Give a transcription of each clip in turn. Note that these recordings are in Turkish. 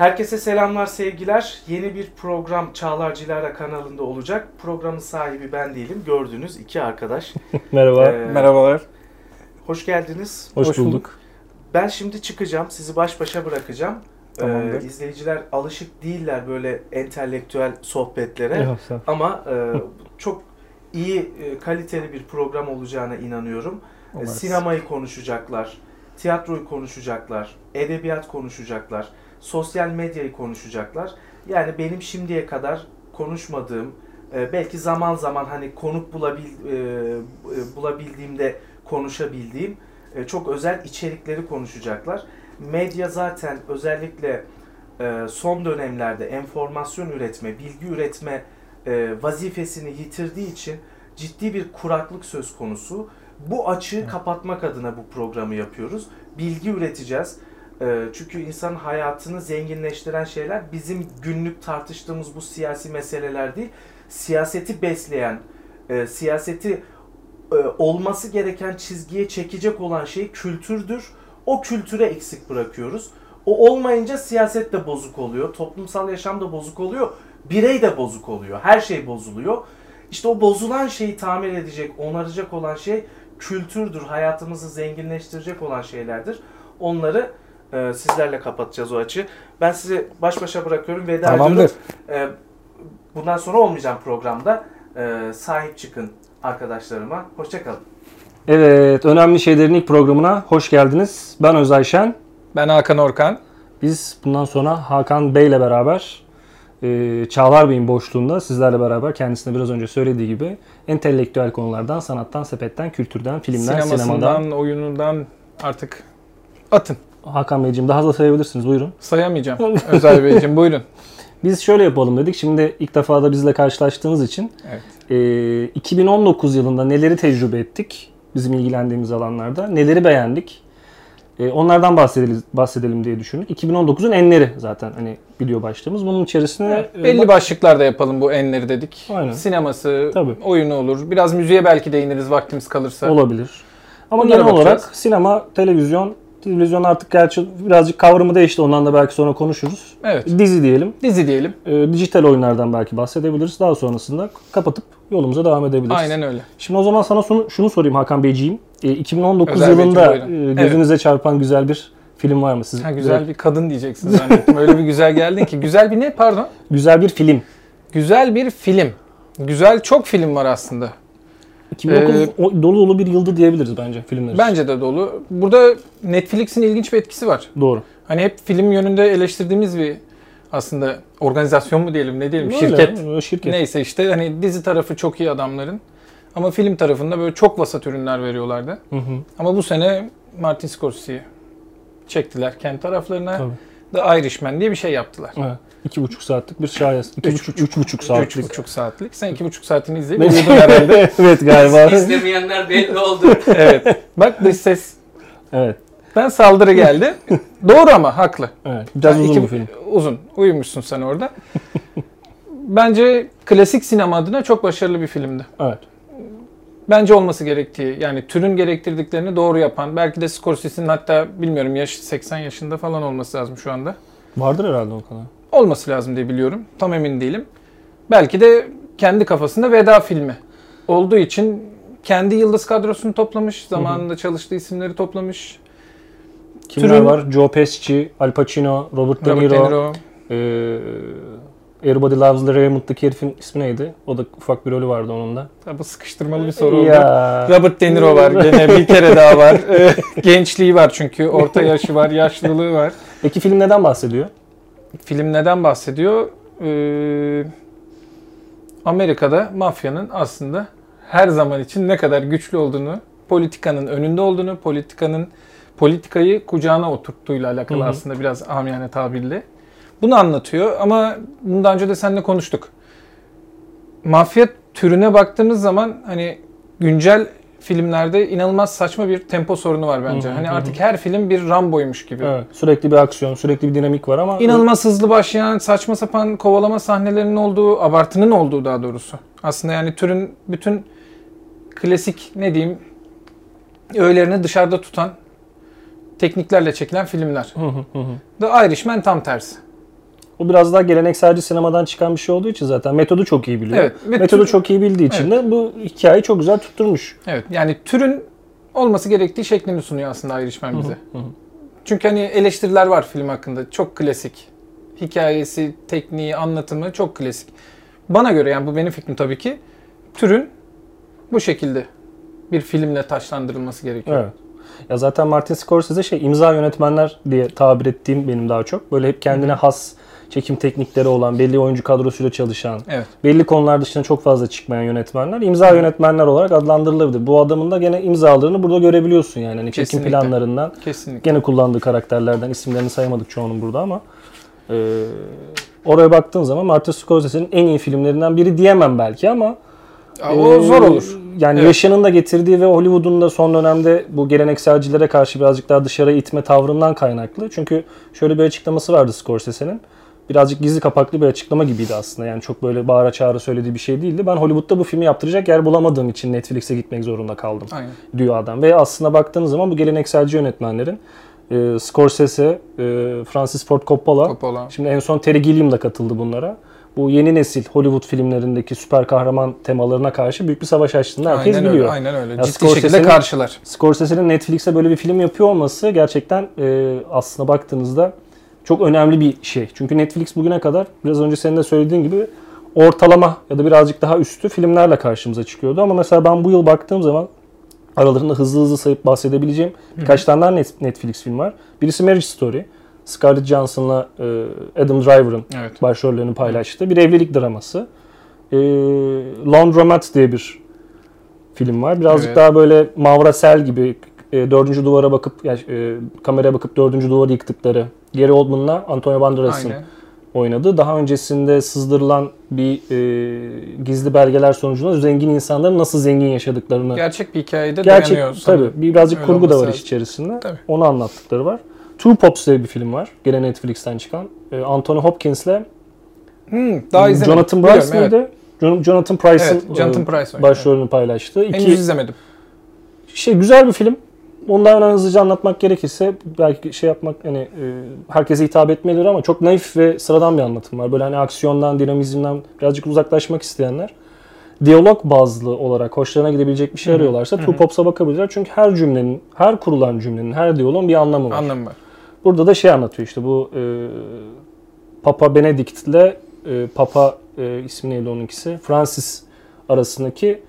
Herkese selamlar, sevgiler. Yeni bir program Çağlar Cilara kanalında olacak. Programın sahibi ben değilim. Gördüğünüz iki arkadaş. Merhaba. Ee, Merhabalar. Hoş geldiniz. Hoş, hoş bulduk. bulduk. Ben şimdi çıkacağım. Sizi baş başa bırakacağım. Tamamdır. Ee, izleyiciler alışık değiller böyle entelektüel sohbetlere. Yok. Ama e, çok iyi, e, kaliteli bir program olacağına inanıyorum. E, Umarız. Sinemayı konuşacaklar, tiyatroyu konuşacaklar, edebiyat konuşacaklar, sosyal medyayı konuşacaklar. Yani benim şimdiye kadar konuşmadığım, e, belki zaman zaman hani konuk bulabil, e, e, bulabildiğimde konuşabildiğim e, çok özel içerikleri konuşacaklar. Medya zaten özellikle e, son dönemlerde enformasyon üretme, bilgi üretme e, vazifesini yitirdiği için ciddi bir kuraklık söz konusu. Bu açığı kapatmak adına bu programı yapıyoruz. Bilgi üreteceğiz. E, çünkü insanın hayatını zenginleştiren şeyler bizim günlük tartıştığımız bu siyasi meseleler değil. Siyaseti besleyen, e, siyaseti e, olması gereken çizgiye çekecek olan şey kültürdür. O kültüre eksik bırakıyoruz. O olmayınca siyaset de bozuk oluyor, toplumsal yaşam da bozuk oluyor, birey de bozuk oluyor, her şey bozuluyor. İşte o bozulan şeyi tamir edecek, onaracak olan şey kültürdür, hayatımızı zenginleştirecek olan şeylerdir. Onları e, sizlerle kapatacağız o açı. Ben sizi baş başa bırakıyorum, veda Tamamdır. ediyorum. E, bundan sonra olmayacağım programda. E, sahip çıkın arkadaşlarıma. Hoşçakalın. Evet, önemli şeylerin ilk programına hoş geldiniz. Ben Özay Şen. Ben Hakan Orkan. Biz bundan sonra Hakan Bey ile beraber e, Çağlar Bey'in boşluğunda sizlerle beraber kendisine biraz önce söylediği gibi entelektüel konulardan, sanattan, sepetten, kültürden, filmden, Sinemasından, sinemadan. oyunundan artık atın. Hakan Beyciğim daha da sayabilirsiniz. Buyurun. Sayamayacağım. Özel Beyciğim buyurun. Biz şöyle yapalım dedik. Şimdi ilk defa da bizle karşılaştığınız için Evet. e, 2019 yılında neleri tecrübe ettik bizim ilgilendiğimiz alanlarda, neleri beğendik. E, onlardan bahsedelim, bahsedelim diye düşündük. 2019'un enleri zaten hani video başlığımız. Bunun içerisine e, Belli bak- başlıklarda yapalım bu enleri dedik. Aynen. Sineması, Tabii. oyunu olur. Biraz müziğe belki değiniriz vaktimiz kalırsa. olabilir. Ama Bunlara genel bakacağız. olarak sinema, televizyon, televizyon artık gerçi birazcık kavramı değişti. Ondan da belki sonra konuşuruz. Evet. Dizi diyelim. Dizi diyelim. E, dijital oyunlardan belki bahsedebiliriz. Daha sonrasında kapatıp yolumuza devam edebiliriz. Aynen öyle. Şimdi o zaman sana şunu, şunu sorayım Hakan Beyciğim. E, 2019 Özel yılında e, gözünüze çarpan güzel bir film var mı? Siz, Ha, güzel bir kadın diyeceksin zannettim. Öyle bir güzel geldin ki. Güzel bir ne pardon? güzel bir film. Güzel bir film. Güzel çok film var aslında. 2009 Ee, dolu dolu bir yıldı diyebiliriz bence filmler için. Bence de dolu. Burada Netflix'in ilginç bir etkisi var. Doğru. Hani hep film yönünde eleştirdiğimiz bir aslında organizasyon mu diyelim ne diyelim Öyle, şirket. şirket. Neyse işte hani dizi tarafı çok iyi adamların. Ama film tarafında böyle çok vasat ürünler veriyorlardı. Hı hı. Ama bu sene Martin Scorsese'yi çektiler kendi taraflarına. Tabii. The Irishman diye bir şey yaptılar. Evet. İki buçuk saatlik bir şahes. İki Üç buçuk, üç buçuk saatlik. Üç buçuk saatlik. Sen iki buçuk saatini uyudun herhalde. evet galiba. İzlemeyenler belli oldu. evet. Bak dış ses. evet. Ben saldırı geldi. Doğru ama haklı. Evet. Biraz Yani uzun iki- bir film. Uzun. Uyumuşsun sen orada. Bence klasik sinema adına çok başarılı bir filmdi. Evet. Bence olması gerektiği yani türün gerektirdiklerini doğru yapan belki de Scorsese'nin hatta bilmiyorum yaş 80 yaşında falan olması lazım şu anda. Vardır herhalde o kadar. Olması lazım diye biliyorum. Tam emin değilim. Belki de kendi kafasında veda filmi olduğu için kendi yıldız kadrosunu toplamış. Zamanında çalıştığı isimleri toplamış. Kimler Türün- var? Joe Pesci, Al Pacino, Robert De Robert Niro. De Niro. Ee, Everybody Loves the Raymond'daki herifin ismi neydi? O da ufak bir rolü vardı onun da. Tabii bu sıkıştırmalı bir soru oldu. Ya. Robert De Niro var gene bir kere daha var. Gençliği var çünkü. Orta yaşı var, yaşlılığı var. Peki film neden bahsediyor? Film neden bahsediyor? Ee, Amerika'da mafyanın aslında her zaman için ne kadar güçlü olduğunu, politikanın önünde olduğunu, politikanın politikayı kucağına oturttuğuyla alakalı Hı hı. aslında biraz amiyane tabirle. Bunu anlatıyor ama bundan önce de seninle konuştuk. Mafya türüne baktığımız zaman hani güncel filmlerde inanılmaz saçma bir tempo sorunu var bence. Hı hani hı artık her film bir Rambo'ymuş gibi. Evet. Sürekli bir aksiyon, sürekli bir dinamik var ama İnanılmaz hızlı başlayan saçma sapan kovalama sahnelerinin olduğu, abartının olduğu daha doğrusu. Aslında yani türün bütün klasik ne diyeyim öğelerini dışarıda tutan tekniklerle çekilen filmler. Hı hı hı. The Irishman tam tersi. O biraz daha gelenekselci sinemadan çıkan bir şey olduğu için zaten metodu çok iyi biliyor. Evet, ve metodu tür- çok iyi bildiği için de bu hikayeyi çok güzel tutturmuş. Evet yani türün olması gerektiği şeklini sunuyor aslında Irishman bize. Hı hı. Çünkü hani eleştiriler var film hakkında. Çok klasik. Hikayesi, tekniği, anlatımı çok klasik. Bana göre yani bu benim fikrim tabii ki. Türün bu şekilde bir filmle taşlandırılması gerekiyor. Evet. Ya zaten Martin Scorsese şey imza yönetmenler diye tabir ettiğim benim daha çok. Böyle hep kendine has çekim teknikleri olan, belli oyuncu kadrosuyla çalışan, Evet. belli konular dışında çok fazla çıkmayan yönetmenler imza yönetmenler olarak adlandırılabilir. Bu adamın da gene imzalarını burada görebiliyorsun yani. Hani çekim planlarından, Kesinlikle. gene kullandığı karakterlerden isimlerini sayamadık çoğunun burada ama e, oraya baktığın zaman Martin Scorsese'nin en iyi filmlerinden biri diyemem belki ama Aa, O zor olur. Yani Evet. yaşının da getirdiği ve Hollywood'un da son dönemde bu gelenekselcilere karşı birazcık daha dışarı itme tavrından kaynaklı. Çünkü şöyle bir açıklaması vardı Scorsese'nin. Birazcık gizli kapaklı bir açıklama gibiydi aslında. Yani çok böyle bağıra çağıra söylediği bir şey değildi. Ben Hollywood'da bu filmi yaptıracak yer bulamadığım için Netflix'e gitmek zorunda kaldım Aynen. diyor adam. Ve aslında baktığınız zaman bu gelenekselci yönetmenlerin e, Scorsese, e, Francis Ford Coppola, Coppola. Şimdi en son Terry Gilliam da katıldı bunlara. Bu yeni nesil Hollywood filmlerindeki süper kahraman temalarına karşı büyük bir savaş açtığını herkes aynen biliyor. Öyle, aynen öyle. Ya Ciddi şekilde karşılar. Scorsese'nin Netflix'e böyle bir film yapıyor olması gerçekten e, aslına baktığınızda çok önemli bir şey. Çünkü Netflix bugüne kadar biraz önce senin de söylediğin gibi ortalama ya da birazcık daha üstü filmlerle karşımıza çıkıyordu. Ama mesela ben bu yıl baktığım zaman aralarında hızlı hızlı sayıp bahsedebileceğim birkaç tane daha Net- Netflix film var. Birisi Marriage Story. Scarlett Johansson'la e, Adam Driver'ın Evet. başrollerini paylaştı. Bir evlilik draması. E, Laundromat diye bir film var. Birazcık Evet. daha böyle Mavra Sel gibi e, dördüncü duvara bakıp ya, e, kameraya bakıp dördüncü duvarı yıktıkları Gary Oldman'la Antonio Banderas'ın oynadığı. Daha öncesinde sızdırılan bir e, gizli belgeler sonucunda zengin insanların nasıl zengin yaşadıklarını Gerçek bir hikayede Gerçek dayanıyor. tabii birazcık Öyle kurgu da var lazım. iş içerisinde. Tabii. Onu anlattıkları var. Two Pops diye bir film var. Gene Netflix'ten çıkan. E, Anthony Hopkins'le Hmm, daha izlemedim. Jonathan Price mıydı? Jon- Jonathan Price'ın Evet, Jonathan e, Price başrolünü paylaştığı. Henüz İki izlemedim. şey güzel bir film. Hemen hızlıca anlatmak gerekirse belki şey yapmak hani e, herkese hitap etmelidir ama çok naif ve sıradan bir anlatım var. Böyle hani aksiyondan, dinamizmden birazcık uzaklaşmak isteyenler diyalog bazlı olarak hoşlarına gidebilecek bir şey arıyorlarsa hı. Pops'a bakabilirler. Çünkü her cümlenin, her kurulan cümlenin, her diyaloğun bir anlamı var. Anlamı var. Burada da şey anlatıyor işte bu e, Papa Benedict ile e, Papa e, ismi neydi onunkisi? Francis arasındaki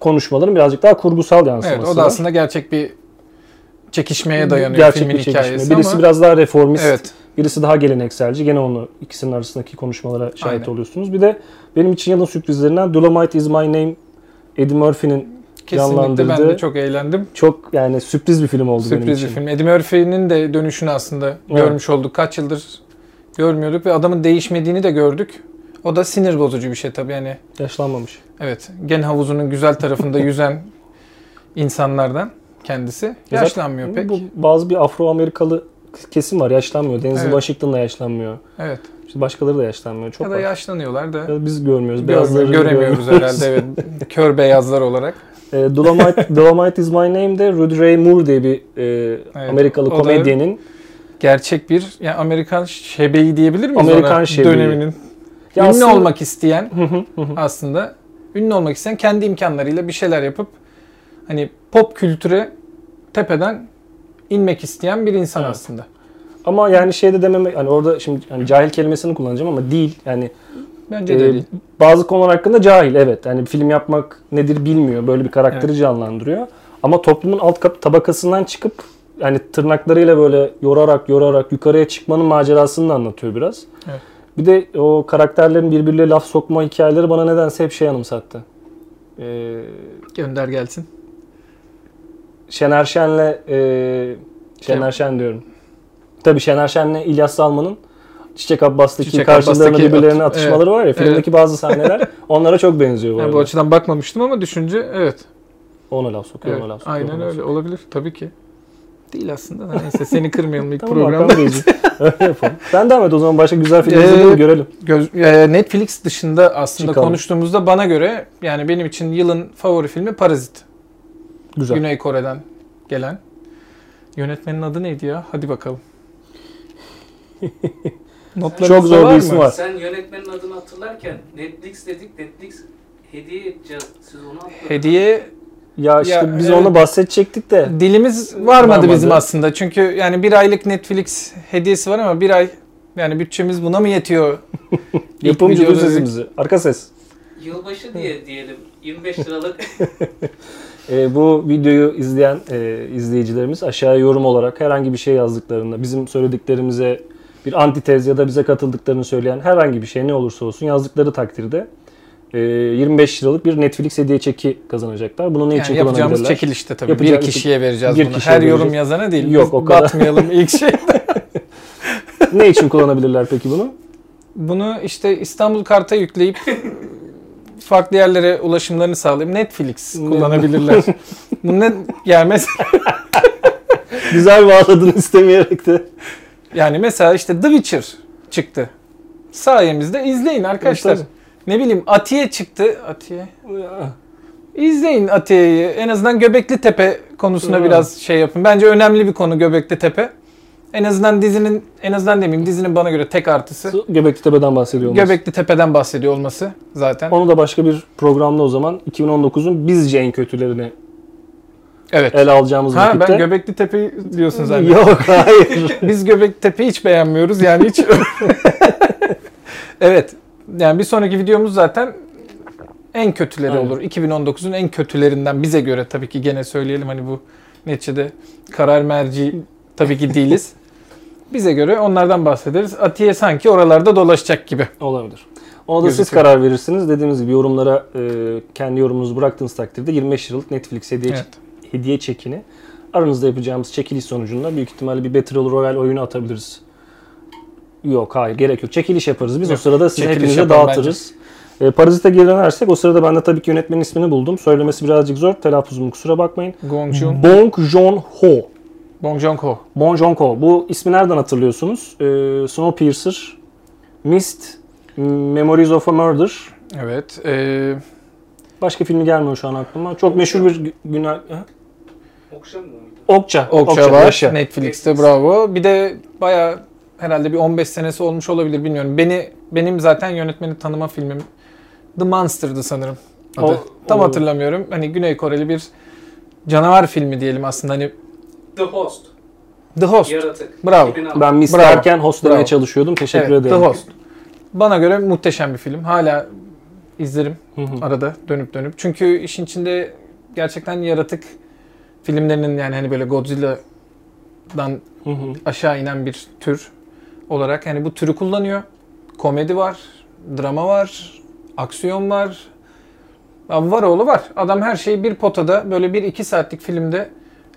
konuşmaların birazcık daha kurgusal yansıması Evet o da var. aslında gerçek bir çekişmeye dayanıyor Gerçek filmin bir çekişme. hikayesi Birisi ama biraz daha reformist, evet birisi daha gelenekselci. Gene onu ikisinin arasındaki konuşmalara şahit Aynen. oluyorsunuz. Bir de benim için yılın sürprizlerinden Dolomite is my name Eddie Murphy'nin kesinlikle ben de çok eğlendim. çok yani sürpriz bir film oldu benim Sürpriz için. bir film. Eddie Murphy'nin de dönüşünü aslında görmüş olduk. Kaç yıldır görmüyorduk ve adamın değişmediğini de gördük. O da sinir bozucu bir şey tabii yani. Yaşlanmamış. Evet. Gen havuzunun güzel tarafında yüzen insanlardan kendisi. zaten Yaşlanmıyor pek. Bu bazı bir Afro-Amerikalı kesim var yaşlanmıyor. Denzel Evet. Washington da yaşlanmıyor. Evet. İşte başkaları da yaşlanmıyor. Çok ya da var. yaşlanıyorlar da Ya Biz görmüyoruz. görmüyor- Beyazları göremiyoruz herhalde. Evet. Kör beyazlar olarak. E, Dolomite, Dolomite is my name de Rudy Ray Moore diye bir e, Amerikalı o da- komedyenin Gerçek bir yani Amerikan şebeği diyebilir miyiz Amerikan ona? şebeği. Döneminin. Ya ünlü aslında- olmak isteyen Hı hı, hı hı. aslında ünlü olmak isteyen kendi imkanlarıyla bir şeyler yapıp hani pop kültüre tepeden inmek isteyen bir insan Evet. aslında. Ama yani şey de dememek hani orada şimdi hani cahil kelimesini kullanacağım ama değil. Yani Bence e, de değil. bazı konular hakkında cahil evet. Yani film yapmak nedir bilmiyor. Böyle bir karakteri canlandırıyor. Ama toplumun alt kat- tabakasından çıkıp yani tırnaklarıyla böyle yorarak yorarak yukarıya çıkmanın macerasını da anlatıyor biraz. Evet. Bir de o karakterlerin birbirine laf sokma hikayeleri bana nedense hep şey anımsattı. Ee, Gönder gelsin. Şener Şen'le e, Şener. Şen diyorum. Tabii Şener Şen'le İlyas Salman'ın Çiçek Abbas'taki Çiçek Abbas'taki birbirlerine at- atışmaları var ya filmdeki bazı sahneler onlara çok benziyor bu Yani arada. bu açıdan bakmamıştım ama düşünce evet. Ona laf sokuyor, evet. ona laf sokuyor. Aynen öyle olabilir tabii ki. Değil aslında da neyse seni kırmayalım ilk Tamam programda. Yapalım. Sen devam et o zaman başka güzel film Ee, görelim. Göz, e, Netflix dışında aslında Çıkalım. konuştuğumuzda bana göre yani benim için yılın favori filmi Parazit. Güzel. Güney Kore'den gelen. Yönetmenin adı neydi ya? Hadi bakalım. Notlarınızda Çok zor var bir mı? ismi var. Sen yönetmenin adını hatırlarken Netflix dedik. Netflix hediye edeceğiz. Siz onu atladınız. Hediye Ya işte Ya, biz evet. onu bahsedecektik de. dilimiz varmadı, Varmadı. bizim aslında. Çünkü yani bir aylık Netflix hediyesi var ama bir ay yani bütçemiz buna mı yetiyor? İlk Yapımcı videoda- sesimizi. Arka ses. Yılbaşı diye diyelim. 25 liralık E, bu videoyu izleyen e, izleyicilerimiz aşağıya yorum olarak herhangi bir şey yazdıklarında bizim söylediklerimize bir antitez ya da bize katıldıklarını söyleyen herhangi bir şey ne olursa olsun yazdıkları takdirde e, 25 liralık bir Netflix hediye çeki kazanacaklar. Bunu ne için Yani yapacağımız kullanabilirler? çekilişte tabii. Yapacağımız- bir kişiye vereceğiz bir bunu. kişiye Her yorum vereceğiz. yazana değil. Yok, Biz o kadar. Batmayalım ilk şey. ne için kullanabilirler peki bunu? Bunu işte İstanbul Kart'a yükleyip farklı yerlere ulaşımlarını sağlayıp Netflix kullanabilirler. Bu ne yani mesela, Güzel bağladın istemeyerek de. yani mesela işte The Witcher çıktı. Sayemizde izleyin arkadaşlar. Ne bileyim Atiye çıktı. Atiye. İzleyin Atiye'yi. En azından Göbekli Tepe konusuna biraz şey yapın. Bence önemli bir konu Göbekli Tepe. En azından dizinin, en azından demeyeyim dizinin bana göre tek artısı. Göbekli Tepe'den bahsediyor olması. Göbekli Tepe'den bahsediyor olması zaten. Onu da başka bir programda o zaman 2019'un bizce en kötülerini Evet. ele alacağımız Ha vakitte. ben Göbekli Tepe'yi diyorsun zannediyorum. Yok hayır. Biz Göbekli Tepe'yi hiç beğenmiyoruz yani hiç. evet. Yani bir sonraki videomuz zaten en kötüleri Aynen. olur. 2019'un en kötülerinden bize göre tabii ki gene söyleyelim hani bu neticede karar merci tabii ki değiliz. Bize göre onlardan bahsederiz. Atiye sanki oralarda dolaşacak gibi. Olabilir. Ona da siz Gözüküyor. karar verirsiniz. Dediğimiz gibi yorumlara e, kendi yorumunuzu bıraktığınız takdirde 25 liralık Netflix hediye, Evet. hediye çekini aranızda yapacağımız çekiliş sonucunda büyük ihtimalle bir Battle Royale oyunu atabiliriz. Yok hayır gerek yok. Çekiliş yaparız. Biz Yok, o sırada size hepinize dağıtırız. E, Parazit'e geri dönersek o sırada ben de tabii ki yönetmenin ismini buldum. Söylemesi birazcık zor. Telaffuzum kusura bakmayın. Gong Joon, Bong Joon-ho. Bong Joon-ho. Bong Joon-ho. Bu ismi nereden hatırlıyorsunuz? E, Snowpiercer, Mist, Memories of a Murder. Evet. Ee, Başka filmi gelmiyor şu an aklıma. Çok meşhur bir gü- günah... Ha? Okşam mıydı? Okça. Okça var. yaşa. Netflix'te bravo. Bir de baya herhalde bir 15 senesi olmuş olabilir bilmiyorum. Beni benim zaten yönetmeni tanıma filmim The Monster'dı sanırım. Adı. O- Tam o- hatırlamıyorum. Hani Güney Koreli bir canavar filmi diyelim aslında. Hani The Host. The Host. Yaratık. Bravo. 2006. Ben Bravo. derken host demeye Bravo. çalışıyordum. Teşekkür Evet, ederim. The Host. Bana göre muhteşem bir film. Hala izlerim Hı hı. arada dönüp dönüp. Çünkü işin içinde gerçekten yaratık filmlerinin yani hani böyle Godzilla'dan Hı hı. aşağı inen bir tür olarak yani bu türü kullanıyor. Komedi var, drama var, aksiyon var. Var oğlu var. Adam her şeyi bir potada böyle bir iki saatlik filmde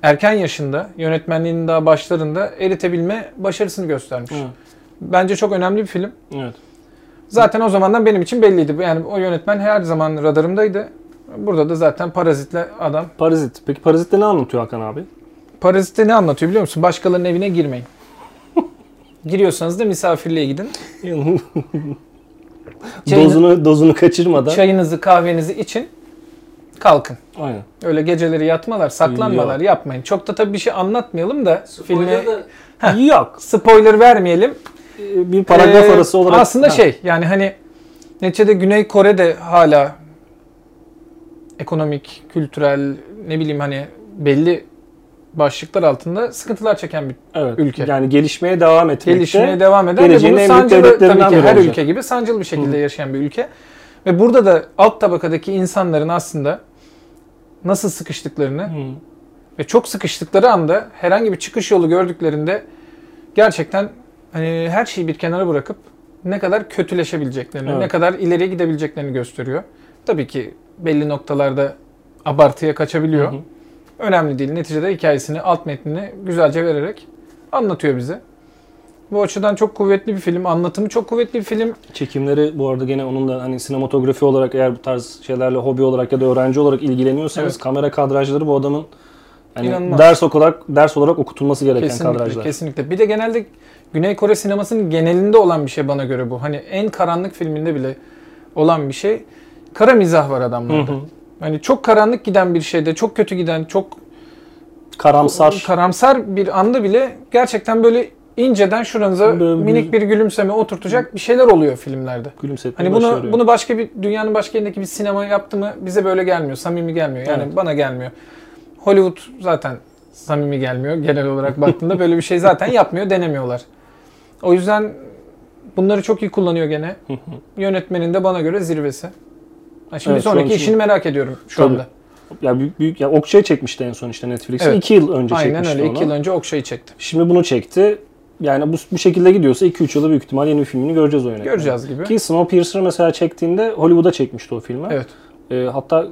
erken yaşında yönetmenliğinin daha başlarında eritebilme başarısını göstermiş. Evet. Bence çok önemli bir film. Evet. Zaten o zamandan benim için belliydi. Yani o yönetmen her zaman radarımdaydı. Burada da zaten Parazit'le adam. Parazit. Peki Parazit'te ne anlatıyor Hakan abi? Parazit'te ne anlatıyor biliyor musun? Başkalarının evine girmeyin. Giriyorsanız da misafirliğe gidin. Çayını- dozunu dozunu kaçırmadan. Çayınızı, kahvenizi için kalkın. Aynen. Öyle geceleri yatmalar, saklanmalar Yok. yapmayın. Çok da tabii bir şey anlatmayalım da filme Spoiler da Heh. Yok. spoiler vermeyelim. Ee, Bir paragraf Ee, arası olarak. Aslında Ha. şey yani hani neticede Güney Kore'de hala ekonomik, kültürel ne bileyim hani belli başlıklar altında sıkıntılar çeken bir Evet. ülke. Yani gelişmeye devam etmekte. gelişmeye devam eden ve bunu sancılı tabii ki her olacak. ülke gibi sancılı bir şekilde yaşayan bir ülke. Ve burada da alt tabakadaki insanların aslında nasıl sıkıştıklarını Hı. ve çok sıkıştıkları anda herhangi bir çıkış yolu gördüklerinde gerçekten hani her şeyi bir kenara bırakıp ne kadar kötüleşebileceklerini, Evet. ne kadar ileriye gidebileceklerini gösteriyor. Tabii ki belli noktalarda abartıya kaçabiliyor. Hı hı. Önemli değil. Neticede hikayesini, alt metnini güzelce vererek anlatıyor bize. Bu açıdan çok kuvvetli bir film. Anlatımı çok kuvvetli bir film. Çekimleri bu arada gene onun da hani sinematografi olarak eğer bu tarz şeylerle hobi olarak ya da öğrenci olarak ilgileniyorsanız Evet. kamera kadrajları bu adamın hani İnanılmaz. ders olarak ders olarak okutulması gereken Kesinlikle, kadrajlar. kesinlikle. Bir de genelde Güney Kore sinemasının genelinde olan bir şey bana göre bu. Hani en karanlık filminde bile olan bir şey. Kara mizah var Hı adamlarda. hı. Hani çok karanlık giden bir şeyde, çok kötü giden, çok Karamsar. karamsar bir anda bile gerçekten böyle inceden şuranıza Böyle minik bir gülümseme oturtacak bir şeyler oluyor filmlerde. Gülümsetmeyi Hani bunu başarıyor. bunu başka bir dünyanın başka yerindeki bir sinema yaptı mı bize böyle gelmiyor. Samimi gelmiyor. Yani Evet. bana gelmiyor. Hollywood zaten samimi gelmiyor. Genel olarak baktığında böyle bir şey zaten yapmıyor, denemiyorlar. O yüzden bunları çok iyi kullanıyor gene. Yönetmenin de bana göre zirvesi. Ha şimdi Evet, şu an sonraki için- işini merak ediyorum şu Tabii. anda. ya büyük, büyük ya Okçay çekmişti en son işte Netflix'e. Evet. 2 yıl önce Aynen çekmişti öyle. onu. 2 yıl önce Okşay'ı çekti. Şimdi bunu çekti. Yani bu, bu şekilde gidiyorsa 2-3 yılda büyük ihtimal yeni bir filmini göreceğiz o yönetmenin. Göreceğiz gibi. Ki Snowpiercer'ı mesela çektiğinde Hollywood'a çekmişti o filmi. Evet. Ee, hatta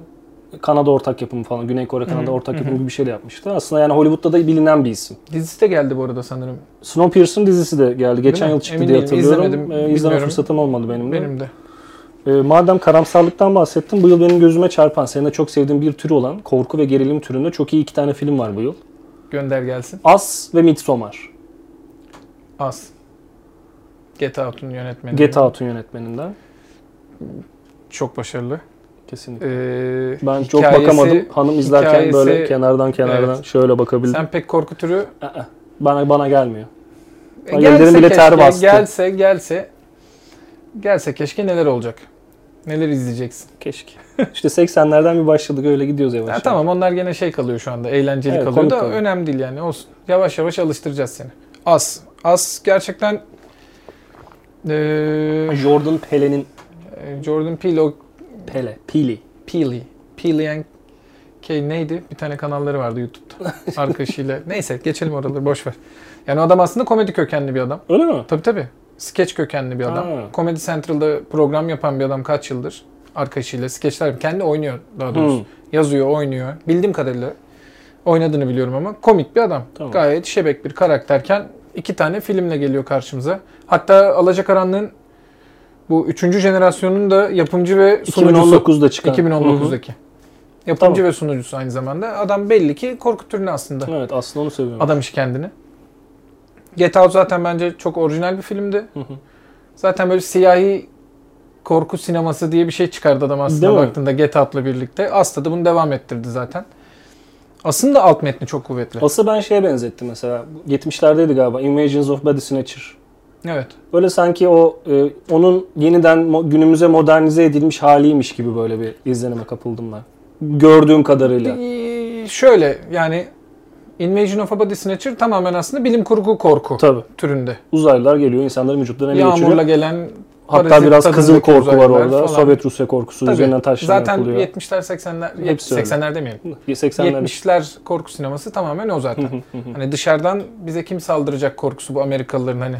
Kanada ortak yapımı falan, Güney Kore Kanada ortak yapımı gibi bir şey de yapmıştı. Aslında yani Hollywood'da da bilinen bir isim. Dizisi de geldi bu arada sanırım. Snowpiercer'ın dizisi de geldi. Geçen yıl çıktı Emin diye değilim, hatırlıyorum. izlemedim, Ee, izleme fırsatım olmadı benim de. Benim de. Ee, madem karamsarlıktan bahsettim, bu yıl benim gözüme çarpan, senin de çok sevdiğin bir türü olan korku ve gerilim türünde çok iyi iki tane film var bu yıl. Gönder gelsin. As ve Midsommar. Az. Get Out'un yönetmeni. Get Out'un yönetmeninden. Çok başarılı. Kesinlikle. Ee, ben çok hikayesi- bakamadım. Hanım izlerken hikayesi- böyle kenardan kenardan Evet. şöyle bakabildim. Sen pek korku türü Aa, Bana bana gelmiyor. E, ellerim bile ter keşke, bastı. Gelse gelse gelse keşke neler olacak? Neler izleyeceksin? Keşke. işte 80'lerden bir başladık öyle gidiyoruz yavaş Ya yavaş. tamam onlar gene şey kalıyor şu anda. Eğlenceli Evet, kalıyor da kalıyor. önemli değil yani. Olsun. Yavaş yavaş alıştıracağız seni. As. As gerçekten eee, Jordan Peele'nin Jordan Peele o Pele, Peele. Peele. Peele and Kay neydi? Bir tane kanalları vardı YouTube'da. Arkadaşıyla. Neyse geçelim oraları boş ver. Yani adam aslında komedi kökenli bir adam. Öyle mi? Tabii tabii. Sketch kökenli bir adam. Ha. Comedy Central'da program yapan bir adam kaç yıldır. Arkadaşıyla skeçler kendi oynuyor daha doğrusu. Hmm. Yazıyor, oynuyor. Bildiğim kadarıyla oynadığını biliyorum ama komik bir adam. Tamam. Gayet şebek bir karakterken iki tane filmle geliyor karşımıza. Hatta Alacakaranlığın bu üçüncü jenerasyonun da yapımcı ve sunucusu. 2019'da çıkan. 2019'daki. Yapımcı Tamam. ve sunucusu aynı zamanda. Adam belli ki korku türünü aslında. Hı hı. Evet aslında onu seviyorum. Adamış kendini. Get Out zaten bence çok orijinal bir filmdi. Hı hı. Zaten böyle siyahi korku sineması diye bir şey çıkardı adam aslında Değil mi? baktığında Get Out'la birlikte. Asta da bunu devam ettirdi zaten. Aslında alt metni çok kuvvetli. Asıl ben şeye benzettim mesela. 70'lerdeydi galiba. Invasions of Body Snatcher. Evet. Böyle sanki o e, onun yeniden mo- günümüze modernize edilmiş haliymiş gibi böyle bir izlenime kapıldım ben. Gördüğüm kadarıyla. Ee, şöyle yani Invasion of a Body Snatcher tamamen aslında bilim kurgu korku Tabii. türünde. Uzaylılar geliyor insanların vücutlarına ele Yağmurla geçiriyor. gelen Hatta biraz kızıl korku var orada. falan. Sovyet Rusya korkusu Tabii. üzerinden taşlama Zaten yapılıyor. 70'ler 80'ler Hepsi öyle. 80'ler demeyelim. 80'ler. 70'ler korku sineması tamamen o zaten. Hani dışarıdan bize kim saldıracak korkusu bu Amerikalıların hani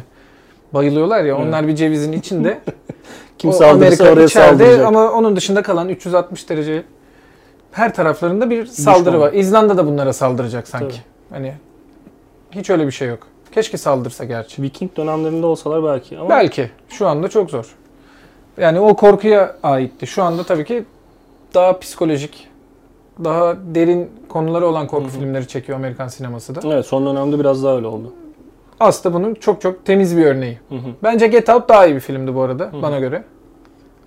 bayılıyorlar ya onlar bir cevizin içinde. Kim o saldırırsa Amerika oraya içeride saldıracak. ama onun dışında kalan 360 derece her taraflarında bir saldırı Düşman. var. İzlanda da bunlara saldıracak sanki. Hani hiç öyle bir şey yok. Keşke saldırsa gerçi. Viking dönemlerinde olsalar belki ama Belki. Şu anda çok zor. Yani o korkuya aitti. Şu anda tabii ki daha psikolojik, daha derin konuları olan korku Hı hı. filmleri çekiyor Amerikan sineması da. evet son dönemde biraz daha öyle oldu. Aslında bunun çok çok temiz bir örneği. Hı hı. Bence Get Out daha iyi bir filmdi bu arada hı. bana göre.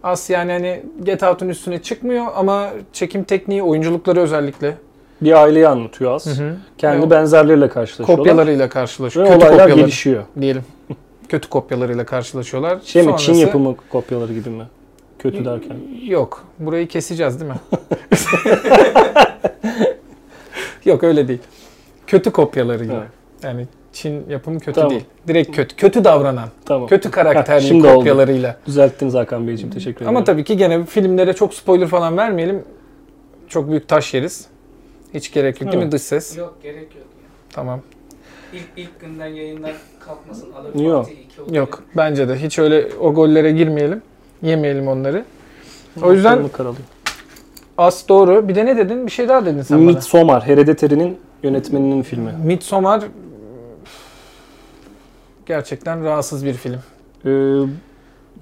As yani hani Get Out'un üstüne çıkmıyor ama çekim tekniği, oyunculukları özellikle Bir aileyi anlatıyor az. Kendi Ve o- benzerleriyle karşılaşıyorlar. kopyalarıyla karşılaşıyor. Ve Kötü olaylar kopyaları gelişiyor. diyelim. Kötü kopyalarıyla karşılaşıyorlar. Şey mi Çin Sonrası- yapımı kopyaları gibi mi? Kötü derken. Yok. Burayı keseceğiz değil mi? Yok öyle değil. Kötü kopyalarıyla. Evet. Yani Çin yapımı kötü Tamam. değil. Direkt kötü. Kötü davranan. Tamam. Kötü karakterli şimdi oldu. kopyalarıyla. Düzelttiniz Hakan Beyciğim. Teşekkür ederim. Ama tabii ki gene filmlere çok spoiler falan vermeyelim. Çok büyük taş yeriz. Hiç gerek yok değil mi Evet. dış ses? Yok gerek yok. ya. Tamam. İlk, ilk günden yayınlar kalkmasın. Alır Yok. Fatih iki olur. Yok bence de hiç öyle o gollere girmeyelim. Yemeyelim onları. O yüzden karalayayım. as doğru. Bir de ne dedin? Bir şey daha dedin sen bana. Midsommar, Hereditary'nin yönetmeninin filmi. Midsommar gerçekten rahatsız bir film. Ee,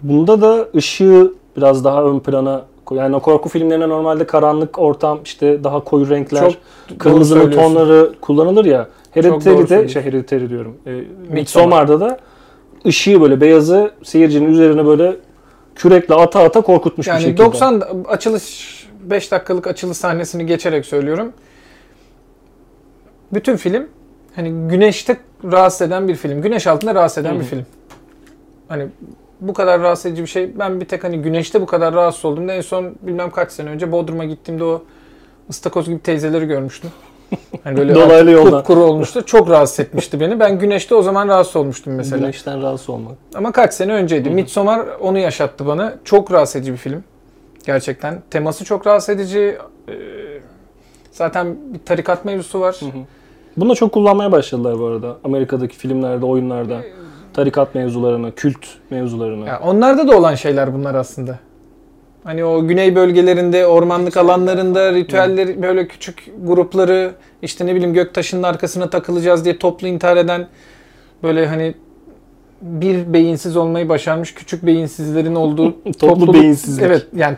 bunda da ışığı biraz daha ön plana yani o korku filmlerinde normalde karanlık ortam işte daha koyu renkler, Çok kırmızının tonları kullanılır ya. Hereditary'de şey Hereditary diyorum. E, Midsommar'da da ışığı böyle beyazı seyircinin üzerine böyle kürekle ata ata korkutmuş bir Yani şekilde. 90 açılış 5 dakikalık açılış sahnesini geçerek söylüyorum. Bütün film hani güneşte rahatsız eden bir film. Güneş altında rahatsız eden Hı bir film. Hani bu kadar rahatsız edici bir şey. Ben bir tek hani güneşte bu kadar rahatsız oldum. En son bilmem kaç sene önce Bodrum'a gittiğimde o ıstakoz gibi teyzeleri görmüştüm. Hani böyle Dolaylı yoldan. kupkuru olmuştu. Çok rahatsız etmişti beni. Ben güneşte o zaman rahatsız olmuştum mesela. Güneşten rahatsız olmak. Ama kaç sene önceydi. Hı hı. Midsommar onu yaşattı bana. Çok rahatsız edici bir film. Gerçekten. Teması çok rahatsız edici. Ee, Zaten bir tarikat mevzusu var. Hı hı. Bunu da çok kullanmaya başladılar bu arada. Amerika'daki filmlerde, oyunlarda. Tarikat mevzularını, kült mevzularını. Ya onlarda da olan şeyler bunlar aslında. Hani o güney bölgelerinde, ormanlık alanlarında ritüelleri böyle küçük grupları işte ne bileyim göktaşının arkasına takılacağız diye toplu intihar eden böyle hani bir beyinsiz olmayı başarmış küçük beyinsizlerin olduğu Toplu beyinsizlik. Evet yani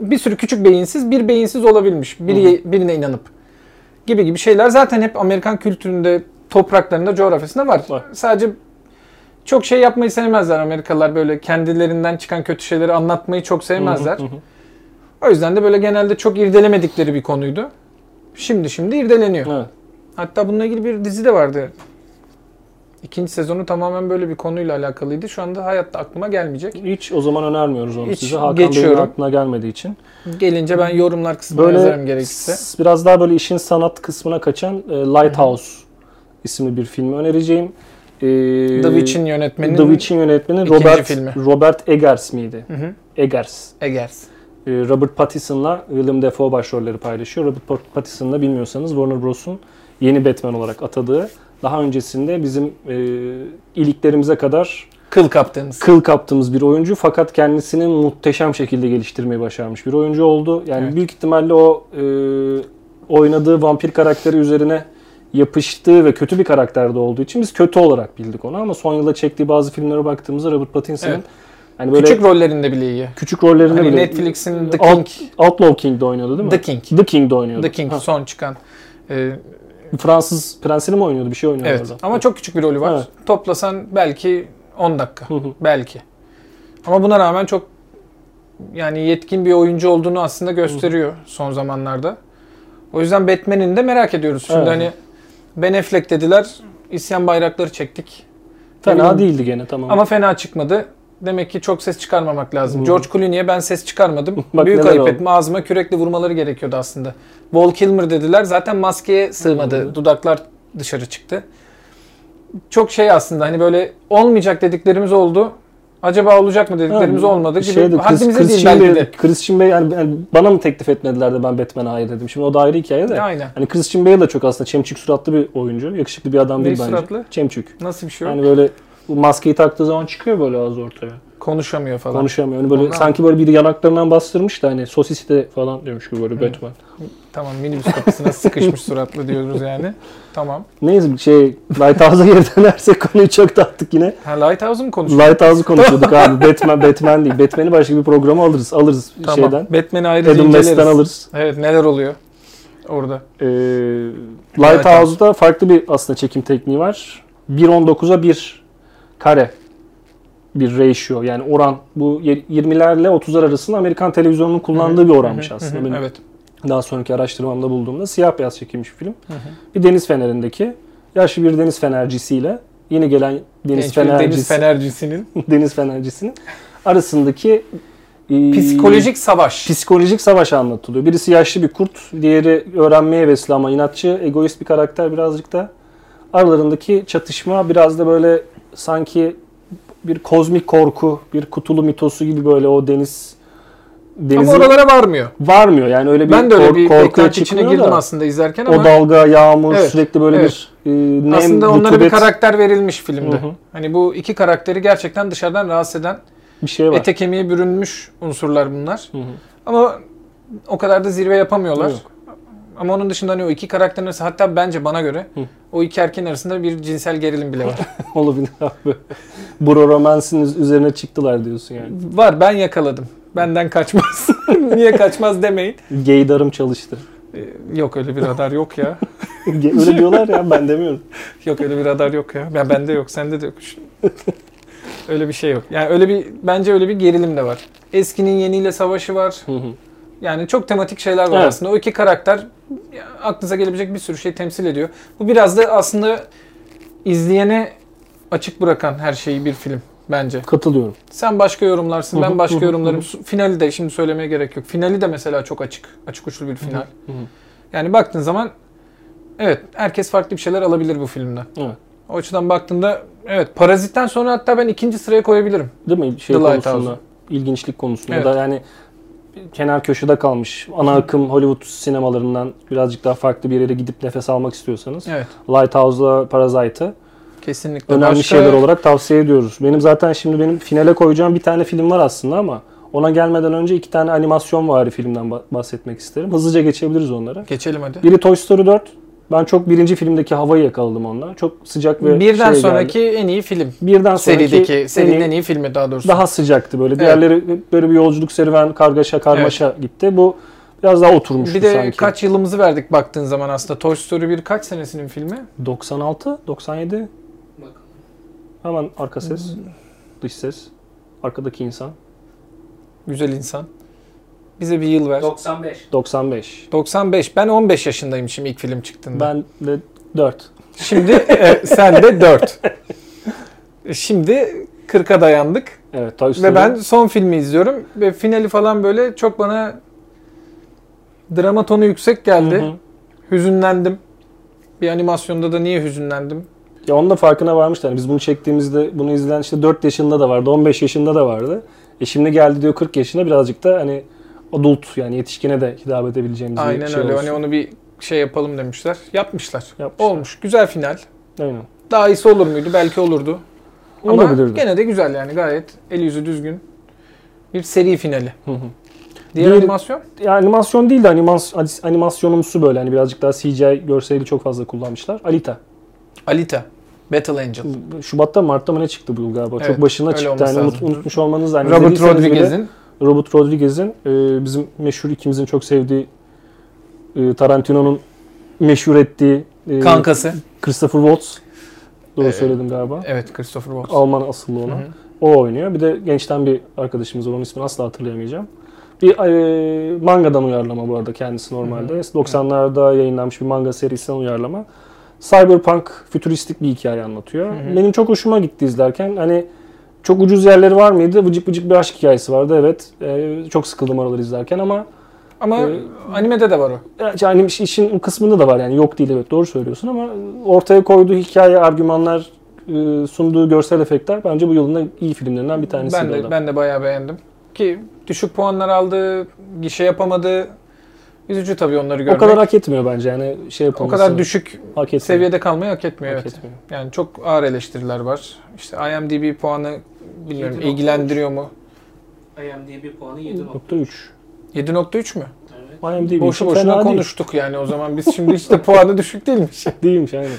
bir sürü küçük beyinsiz bir beyinsiz olabilmiş. Biri, birine inanıp gibi gibi şeyler zaten hep Amerikan kültüründe, topraklarında, coğrafyasında var. Var. Sadece çok şey yapmayı sevmezler Amerikalılar böyle kendilerinden çıkan kötü şeyleri anlatmayı çok sevmezler. O yüzden de böyle genelde çok irdelemedikleri bir konuydu. Şimdi şimdi irdeleniyor. Evet. Hatta bununla ilgili bir dizi de vardı. İkinci sezonu tamamen böyle bir konuyla alakalıydı. Şu anda hayatta aklıma gelmeyecek. Hiç o zaman önermiyoruz onu Hiç size. Hakan Bey'in geçiyorum. aklına gelmediği için. Gelince ben yorumlar kısmına Böyle yazarım gerekirse. biraz daha böyle işin sanat kısmına kaçan e, Lighthouse isimli bir filmi önereceğim. E, The Witch'in yönetmeni The Witch'in yönetmeni Robert filmi. Robert Eggers miydi? Hı hı. Eggers. Eggers. E, Robert Pattinson'la Willem Dafoe başrolleri paylaşıyor. Robert Pat- Pattinson'la bilmiyorsanız Warner Bros'un yeni Batman olarak atadığı daha öncesinde bizim e, iliklerimize kadar Kıl kaptığınız. kıl kaptığımız bir oyuncu fakat kendisini muhteşem şekilde geliştirmeyi başarmış bir oyuncu oldu. Yani Evet. büyük ihtimalle o e, oynadığı vampir karakteri üzerine yapıştığı ve kötü bir karakterde olduğu için biz kötü olarak bildik onu ama son yılda çektiği bazı filmlere baktığımızda Robert Pattinson'ın Evet. hani böyle Küçük küçük, rollerinde bile iyi. rollerinde Hani bile Netflix'in The Out- King. Outlaw King'de oynuyordu değil mi? The King. The King'de oynuyordu. The King Ha, son çıkan. Ee, Fransız prensini mi oynuyordu? Bir şey oynuyordu evet. orada. Ama çok küçük bir rolü var. Evet. Toplasan belki 10 dakika. Hı hı. Belki. Ama buna rağmen çok yani yetkin bir oyuncu olduğunu aslında gösteriyor son zamanlarda. O yüzden Batman'in de merak ediyoruz. Şimdi Evet. hani Ben Affleck dediler. İsyan bayrakları çektik. Fena Eminim. değildi gene tamam. Ama fena çıkmadı. Demek ki çok ses çıkarmamak lazım. Hı. George Clooney'e ben ses çıkarmadım. Bak Büyük ayıp oldu. etme. Ağzıma kürekle vurmaları gerekiyordu aslında. Wall Kilmer dediler. Zaten maskeye sığmadı. Hı. Dudaklar dışarı çıktı. Çok şey aslında hani böyle olmayacak dediklerimiz oldu. Acaba olacak mı dediklerimiz Ha, olmadı gibi. şeydi, Chris- Haddimize değil Christian de. Christian Bale yani, yani bana mı teklif etmediler de ben Batman'a hayır dedim. Şimdi o da ayrı hikaye de. Aynen. Hani Christian Bale de çok aslında çemçük suratlı bir oyuncu. Yakışıklı bir adam Ne değil bence. suratlı? Çemçük. Nasıl bir şey o? Yani böyle bu maskeyi taktığı zaman çıkıyor böyle ağzı ortaya. Konuşamıyor falan. Konuşamıyor. Hani böyle Ondan- sanki böyle bir yanaklarından bastırmış da hani sosiste falan diyormuş gibi böyle Batman. Tamam minibüs kapısına sıkışmış suratlı diyoruz yani. Tamam. Neyse şey Lighthouse'a geri dönersek konuyu çok dağıttık yine. Ha Lighthouse'u mu konuşuyoruz? Lighthouse'u konuşuyorduk abi. Batman Batman değil. Batman'i başka bir programa alırız. Alırız Tamam. şeyden. Batman'i ayrıca Adam inceleriz. West'ten alırız. Evet neler oluyor orada. Ee, Lighthouse'da farklı bir aslında çekim tekniği var. 1.19'a 1 kare bir ratio yani oran bu 20'lerle 30'lar arasında Amerikan televizyonunun kullandığı bir oranmış aslında. hı hı, Benim Evet. Daha sonraki araştırmamda bulduğumda siyah beyaz çekilmiş bir film. Hı hı. Bir deniz fenerindeki yaşlı bir deniz fenercisiyle yeni gelen deniz Genç fenercisi deniz fenercisinin deniz fenercisinin arasındaki e, psikolojik savaş. psikolojik savaş anlatılıyor. Birisi yaşlı bir kurt, diğeri öğrenmeye hevesli ama inatçı, egoist bir karakter birazcık da. Aralarındaki çatışma biraz da böyle sanki bir kozmik korku, bir kutulu mitosu gibi böyle o deniz Ama denizin oralara varmıyor. varmıyor. Yani öyle bir Ben de öyle kork- bir beklenti içine girdim da. aslında izlerken ama O dalga, yağmur, Evet, sürekli böyle evet. bir e, nem, aslında onlara bir rutubet karakter verilmiş filmde. Hı hı. Hani bu iki karakteri gerçekten dışarıdan rahatsız eden, bir şey var. ete kemiğe bürünmüş unsurlar bunlar. Hı hı. Ama o kadar da zirve yapamıyorlar. Yok. Ama onun dışında hani o iki karakterin arasında hatta bence bana göre Hı. o iki erkeğin arasında bir cinsel gerilim bile var. Olabilir abi. Bro romansın üzerine çıktılar diyorsun yani. var ben yakaladım. Benden kaçmaz. Niye kaçmaz demeyin. Gaydarım çalıştı. Ee, Yok öyle bir radar yok ya. Öyle diyorlar ya ben demiyorum. Yok öyle bir radar yok ya. Ben bende yok, sende de yok. öyle bir şey yok. Yani öyle bir bence öyle bir gerilim de var. Eskinin yeniyle savaşı var. Yani çok tematik şeyler var Evet. aslında. O iki karakter aklınıza gelebilecek bir sürü şey temsil ediyor. Bu biraz da aslında izleyene açık bırakan her şeyi bir film bence. Katılıyorum. Sen başka yorumlarsın, ben başka yorumlarım. Finali de şimdi söylemeye gerek yok. Finali de mesela çok açık. Açık uçlu bir final. Yani baktığın zaman evet herkes farklı bir şeyler alabilir bu filmden. Evet. O açıdan baktığında evet Parazit'ten sonra hatta ben ikinci sıraya koyabilirim. Değil mi? Şey The konusunda, ilginçlik konusunda Evet. da yani kenar köşede kalmış. Ana akım Hollywood sinemalarından birazcık daha farklı bir yere gidip nefes almak istiyorsanız Evet. Lighthouse'la Parasite'ı Kesinlikle. önemli Başka- şeyler olarak tavsiye ediyoruz. Benim zaten şimdi benim finale koyacağım bir tane film var aslında ama ona gelmeden önce iki tane animasyon vari filmden ba- bahsetmek isterim. Hızlıca geçebiliriz onlara. Geçelim hadi. Biri Toy Story 4. Ben çok birinci filmdeki havayı yakaladım onunla. Çok sıcak ve Birden şey sonraki geldi. en iyi film. birden sonraki Serideki, serinin en iyi- en iyi filmi daha doğrusu. daha sıcaktı böyle. Diğerleri hep böyle bir yolculuk serüven, kargaşa, karmaşa gitti. Bu biraz daha oturmuştu bir de sanki. kaç yılımızı verdik baktığın zaman aslında. Toy Story 1 kaç senesinin filmi? 96, 97. Hemen arka ses, dış ses, arkadaki insan. Güzel insan. Bize bir yıl ver. 95. 95. 95. Ben 15 yaşındaymışım ilk film çıktığında. Ben de 4. Şimdi e, sen de 4. Şimdi 40'a dayandık. Evet, Toy Story. Ve ben son filmi izliyorum. Ve finali falan böyle çok bana drama tonu yüksek geldi. Hı hı. Hüzünlendim. Bir animasyonda da niye hüzünlendim? Ya onun da farkına varmışlar. Yani biz bunu çektiğimizde bunu izleyen işte 4 yaşında da vardı, 15 yaşında da vardı. E şimdi geldi diyor 40 yaşına birazcık da hani adult yani yetişkine de hitap edebileceğimiz bir Aynen şey öyle. olsun. Hani onu bir şey yapalım demişler. Yapmışlar. Yapmışlar. Olmuş. Güzel final. Aynen. Daha iyisi olur muydu? Belki olurdu. Ama Olabilirdi. gene de güzel yani. Gayet el yüzü düzgün. Bir seri finali. Hı hı. Diğer Bir- animasyon? Ya animasyon değil de animas, animasyonumsu böyle hani birazcık daha CGI görseli çok fazla kullanmışlar. Alita. Alita. Battle Angel. Şubat'ta Mart'ta mı ne çıktı bu galiba? Evet, çok başına çıktı. Yani unut- lazım. unutmuş olmanız yani Robert izlediyseniz bile Rodriguez'in Robert Rodriguez'in e, bizim meşhur ikimizin çok sevdiği e, Tarantino'nun meşhur ettiği e, kankası. Christopher Waltz. Doğru Evet. söyledim galiba. Evet Christopher Waltz. Alman asıllı olan. Hı hı. O oynuyor. Bir de gençten bir arkadaşımız var. Onun ismini asla hatırlayamayacağım. Bir e, mangadan uyarlama bu arada kendisi normalde. Hı hı. 90'larda yayınlanmış bir manga serisinden uyarlama. Cyberpunk fütüristik bir hikaye anlatıyor. Hı hı. Benim çok hoşuma gitti izlerken. Hani çok ucuz yerleri var mıydı? Vıcık vıcık bir aşk hikayesi vardı. Evet. E, çok sıkıldım oraları izlerken ama Ama Ee, animede de var o. yani iş- işin kısmında da var yani yok değil evet doğru söylüyorsun ama ortaya koyduğu hikaye, argümanlar, e, sunduğu görsel efektler bence bu yılın da iyi filmlerinden bir tanesi. Ben de ben de bayağı beğendim. Ki düşük puanlar aldı, gişe yapamadı. Üzücü tabii onları o görmek. kadar hak etmiyor bence yani şey o yapılması. kadar düşük hak etmiyor. seviyede kalmayı hak etmiyor Hak evet. etmiyor. Yani çok ağır eleştiriler var. İşte IMDb puanı bilmiyorum 7.3. ilgilendiriyor mu? IMDb puanı 7. Nokta 3. 7.3 mü? Evet. IMDb Boşu boşuna fena değil. konuştuk yani o zaman biz şimdi işte puanı düşük değilmiş. Değilmiş aynen.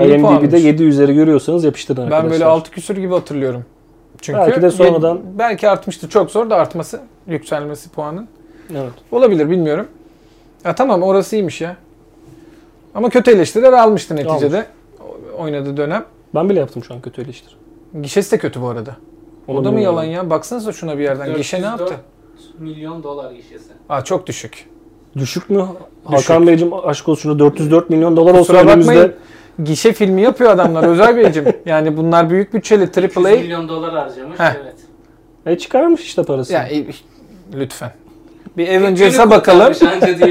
IMDb'de puanmış. 7 üzeri görüyorsanız yapıştırın arkadaşlar. Ben böyle 6 küsür gibi hatırlıyorum. Çünkü Belki de sonradan- belki artmıştı. Çok zor da artması, yükselmesi puanın. Evet. Olabilir bilmiyorum. Ya tamam orası iyiymiş ya. Ama kötü eleştiriler almıştı neticede. O- Oynadığı dönem. Ben bile yaptım şu an kötü eleştiri. Gişesi de kötü bu arada. Onu o da mı yalan ya? Baksanıza şuna bir yerden. Gişe ne 404 yaptı? milyon dolar gişesi. Aa çok düşük. Düşük mü? Hakan Beyciğim aşk olsun şurada 404 milyon dolar olsa Kusura önümüzde. bakmayın. Gişe filmi yapıyor adamlar Özel Beyciğim. Yani bunlar büyük bütçeli 200 AAA. milyon dolar harcamış. Heh. Evet. E çıkarmış işte parası. Ya e, lütfen. Bir Avengers'a bakalım.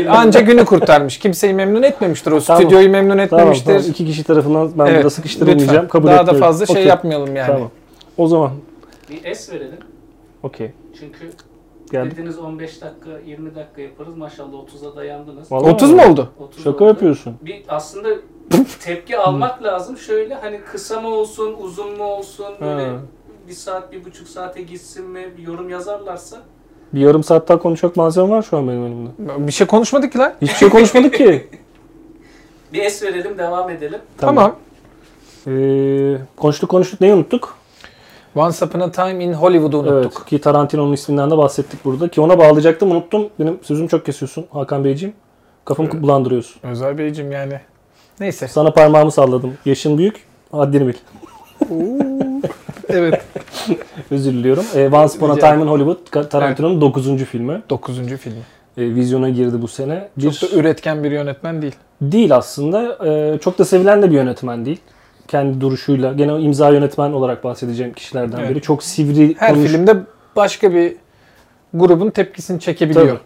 Anca günü kurtarmış. Kimseyi memnun etmemiştir. O Tamam. stüdyoyu memnun Tamam, etmemiştir. tamam. İki kişi tarafından ben Evet, burada sıkıştırılmayacağım. lütfen. Kabul Daha da etmiyorum. fazla şey Okey, yapmayalım yani. Tamam. O zaman Bir S verelim. okey. Çünkü Geldik. dediniz 15 dakika 20 dakika yaparız. Maşallah 30'a dayandınız. Vallahi 30 mu oldu? 30 Şaka oldu. yapıyorsun. Bir aslında tepki almak lazım. Şöyle hani kısa mı olsun, uzun mu olsun, böyle Ha. bir saat, bir buçuk saate gitsin mi bir yorum yazarlarsa. Bir yarım saat daha konuşacak malzeme var şu an benim elimde. Bir şey konuşmadık ki lan. Hiçbir şey konuşmadık ki. Bir S verelim, devam edelim. Tamam. Ee, konuştuk konuştuk neyi unuttuk? Once Upon a Time in Hollywood'u unuttuk. Evet ki Tarantino'nun isminden de bahsettik burada. Ki ona bağlayacaktım unuttum. Benim sözümü çok kesiyorsun Hakan Beyciğim. Kafamı bulandırıyorsun. Özel Beyciğim yani. Neyse. Sana parmağımı salladım. Yaşın büyük, haddini bil. evet. Özür diliyorum. Ee, Once Upon a Time in Hollywood Tarantino'nun 9. filmi. 9. filmi. e, vizyona girdi bu sene. Bir Çok da üretken bir yönetmen değil. değil aslında. E, çok da sevilen de bir yönetmen değil. Kendi duruşuyla. Gene imza yönetmen olarak bahsedeceğim kişilerden Evet. biri. Çok sivri Her konuş- filmde başka bir grubun tepkisini çekebiliyor. Tabii.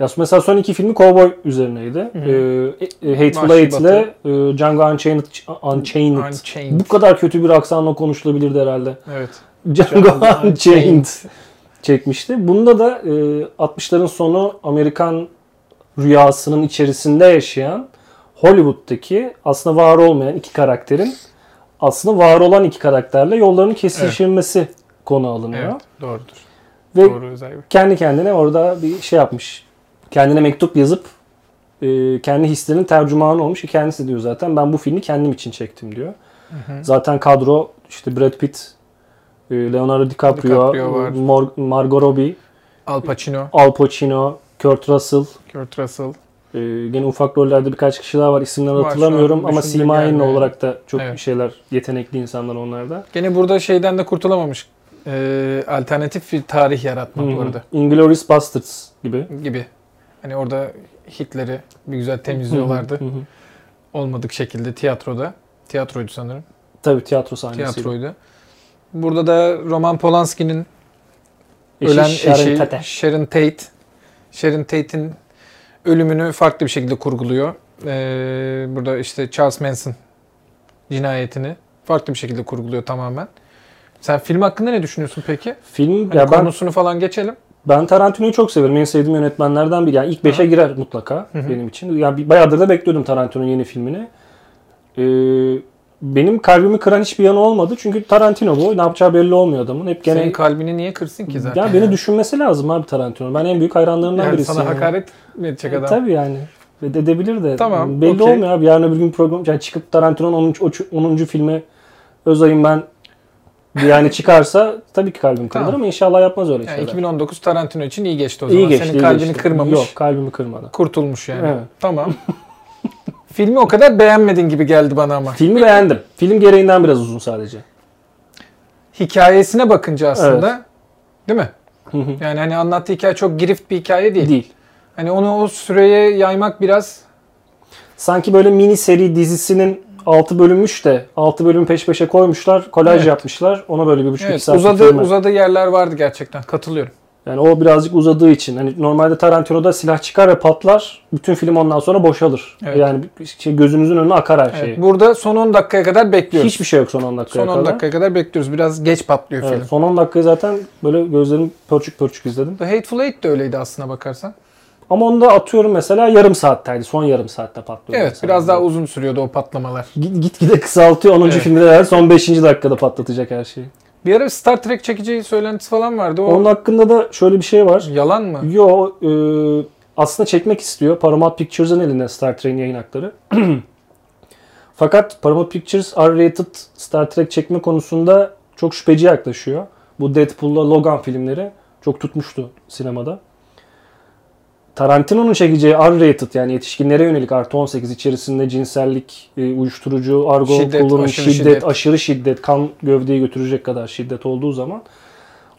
Ya mesela son iki filmi Cowboy üzerineydi. Ee, e, Hateful Eight ile e, Django Unchained, Unchained. Unchained. Bu kadar kötü bir aksanla konuşulabilirdi herhalde. Evet. Django Django Unchained çekmişti. Bunda da e, 60'ların sonu Amerikan rüyasının içerisinde yaşayan Hollywood'daki aslında var olmayan iki karakterin aslında var olan iki karakterle yollarının kesişilmesi konu alınıyor. Evet. Doğrudur. Ve Doğru özellikle. kendi kendine orada bir şey yapmış. Kendine mektup yazıp e, kendi hislerinin tercümanı olmuş ki kendisi diyor zaten ben bu filmi kendim için çektim diyor. Zaten kadro işte Brad Pitt, e, Leonardo DiCaprio, DiCaprio. Mor- Margot Robbie, Al Pacino, Al Pacino, Kurt Russell. Kurt Russell. E, gene ufak rollerde birkaç kişi daha var. İsimlerini Var, hatırlamıyorum ama gelmiyor. olarak da çok Evet. şeyler yetenekli insanlar onlar da. Gene burada şeyden de kurtulamamış. Ee, alternatif bir tarih yaratmak Hı hı. arada Inglourious Basterds gibi. gibi. Hani orada Hitler'i bir güzel temizliyorlardı. Olmadık şekilde tiyatroda. Tiyatroydu sanırım. Tabii tiyatro sahnesi. Tiyatroydu. Burada da Roman Polanski'nin Eşi ölen Sharon eşi Tate. Sharon Tate. Sharon Tate'in ölümünü farklı bir şekilde kurguluyor. Ee, burada işte Charles Manson cinayetini farklı bir şekilde kurguluyor tamamen. Sen film hakkında ne düşünüyorsun peki? Film Hani ya ben konusunu falan geçelim. Ben Tarantino'yu çok severim. En sevdiğim yönetmenlerden biri. Yani ilk 5'e girer mutlaka Hı hı. benim için. Yani bayağıdır da bekliyordum Tarantino'nun yeni filmini. Ee, benim kalbimi kıran hiçbir yanı olmadı. Çünkü Tarantino bu. Ne yapacağı belli olmuyor adamın. Hep gene Senin kalbini niye kırsın ki zaten? ya beni düşünmesi lazım abi Tarantino. Ben en büyük hayranlarından yani birisiyim. sana yani. hakaret mi edecek E, adam? Tabii yani. Edebilir de. Tamam, Belli okey. olmuyor abi. Yarın öbür gün program yani çıkıp Tarantino'nun 10. 10. filmi Özay'ın ben yani çıkarsa tabii ki kalbim kırılır Tamam. ama inşallah yapmaz öyle Yani şeyler. 2019 Tarantino için iyi geçti o zaman. iyi geçti. Senin iyi kalbini geçti. kırmamış. Yok kalbimi kırmadı. Kurtulmuş yani. Evet. Tamam. Filmi o kadar beğenmedin gibi geldi bana ama. Filmi beğendim. Film gereğinden biraz uzun sadece. Hikayesine bakınca aslında değil mi? Yani hani anlattığı hikaye çok girift bir hikaye değil. Değil. Hani onu o süreye yaymak biraz Sanki böyle mini seri dizisinin 6 bölünmüş de 6 bölüm peş peşe koymuşlar. Kolaj Evet. yapmışlar. Ona böyle bir buçuk evet, saat uzadı uzadığı yerler vardı gerçekten. Katılıyorum. Yani o birazcık uzadığı için. Hani normalde Tarantino'da silah çıkar ve patlar. Bütün film ondan sonra boşalır. Evet. Yani şey, gözünüzün önüne akar her şey. Evet, burada son 10 dakikaya kadar bekliyoruz. Hiçbir şey yok son 10 dakikaya son 10 kadar. dakikaya kadar bekliyoruz. Biraz geç patlıyor Evet, film. son 10 dakikayı zaten böyle gözlerim pörçük pörçük izledim. The Hateful Eight de öyleydi aslına bakarsan. Ama onu da atıyorum mesela yarım saatteydi. Son yarım saatte patlıyor. Evet, mesela. biraz daha uzun sürüyordu o patlamalar. Git, gitgide kısaltıyor. 10. Evet. filmde de son 5. dakikada patlatacak her şeyi. Bir ara Star Trek çekeceği söylentisi falan vardı. O Onun hakkında da şöyle bir şey var. yalan mı? Yo e, aslında çekmek istiyor. Paramount Pictures'ın elinde Star Trek'in yayın hakları. Fakat Paramount Pictures R-rated Star Trek çekme konusunda çok şüpheci yaklaşıyor. Bu Deadpool'la Logan filmleri çok tutmuştu sinemada. Tarantino'nun çekeceği R-rated yani yetişkinlere yönelik artı 18 içerisinde cinsellik, e, uyuşturucu, argo Şiddet, kullanım, aşırı şiddet, şiddet. aşırı şiddet, kan gövdeyi götürecek kadar şiddet olduğu zaman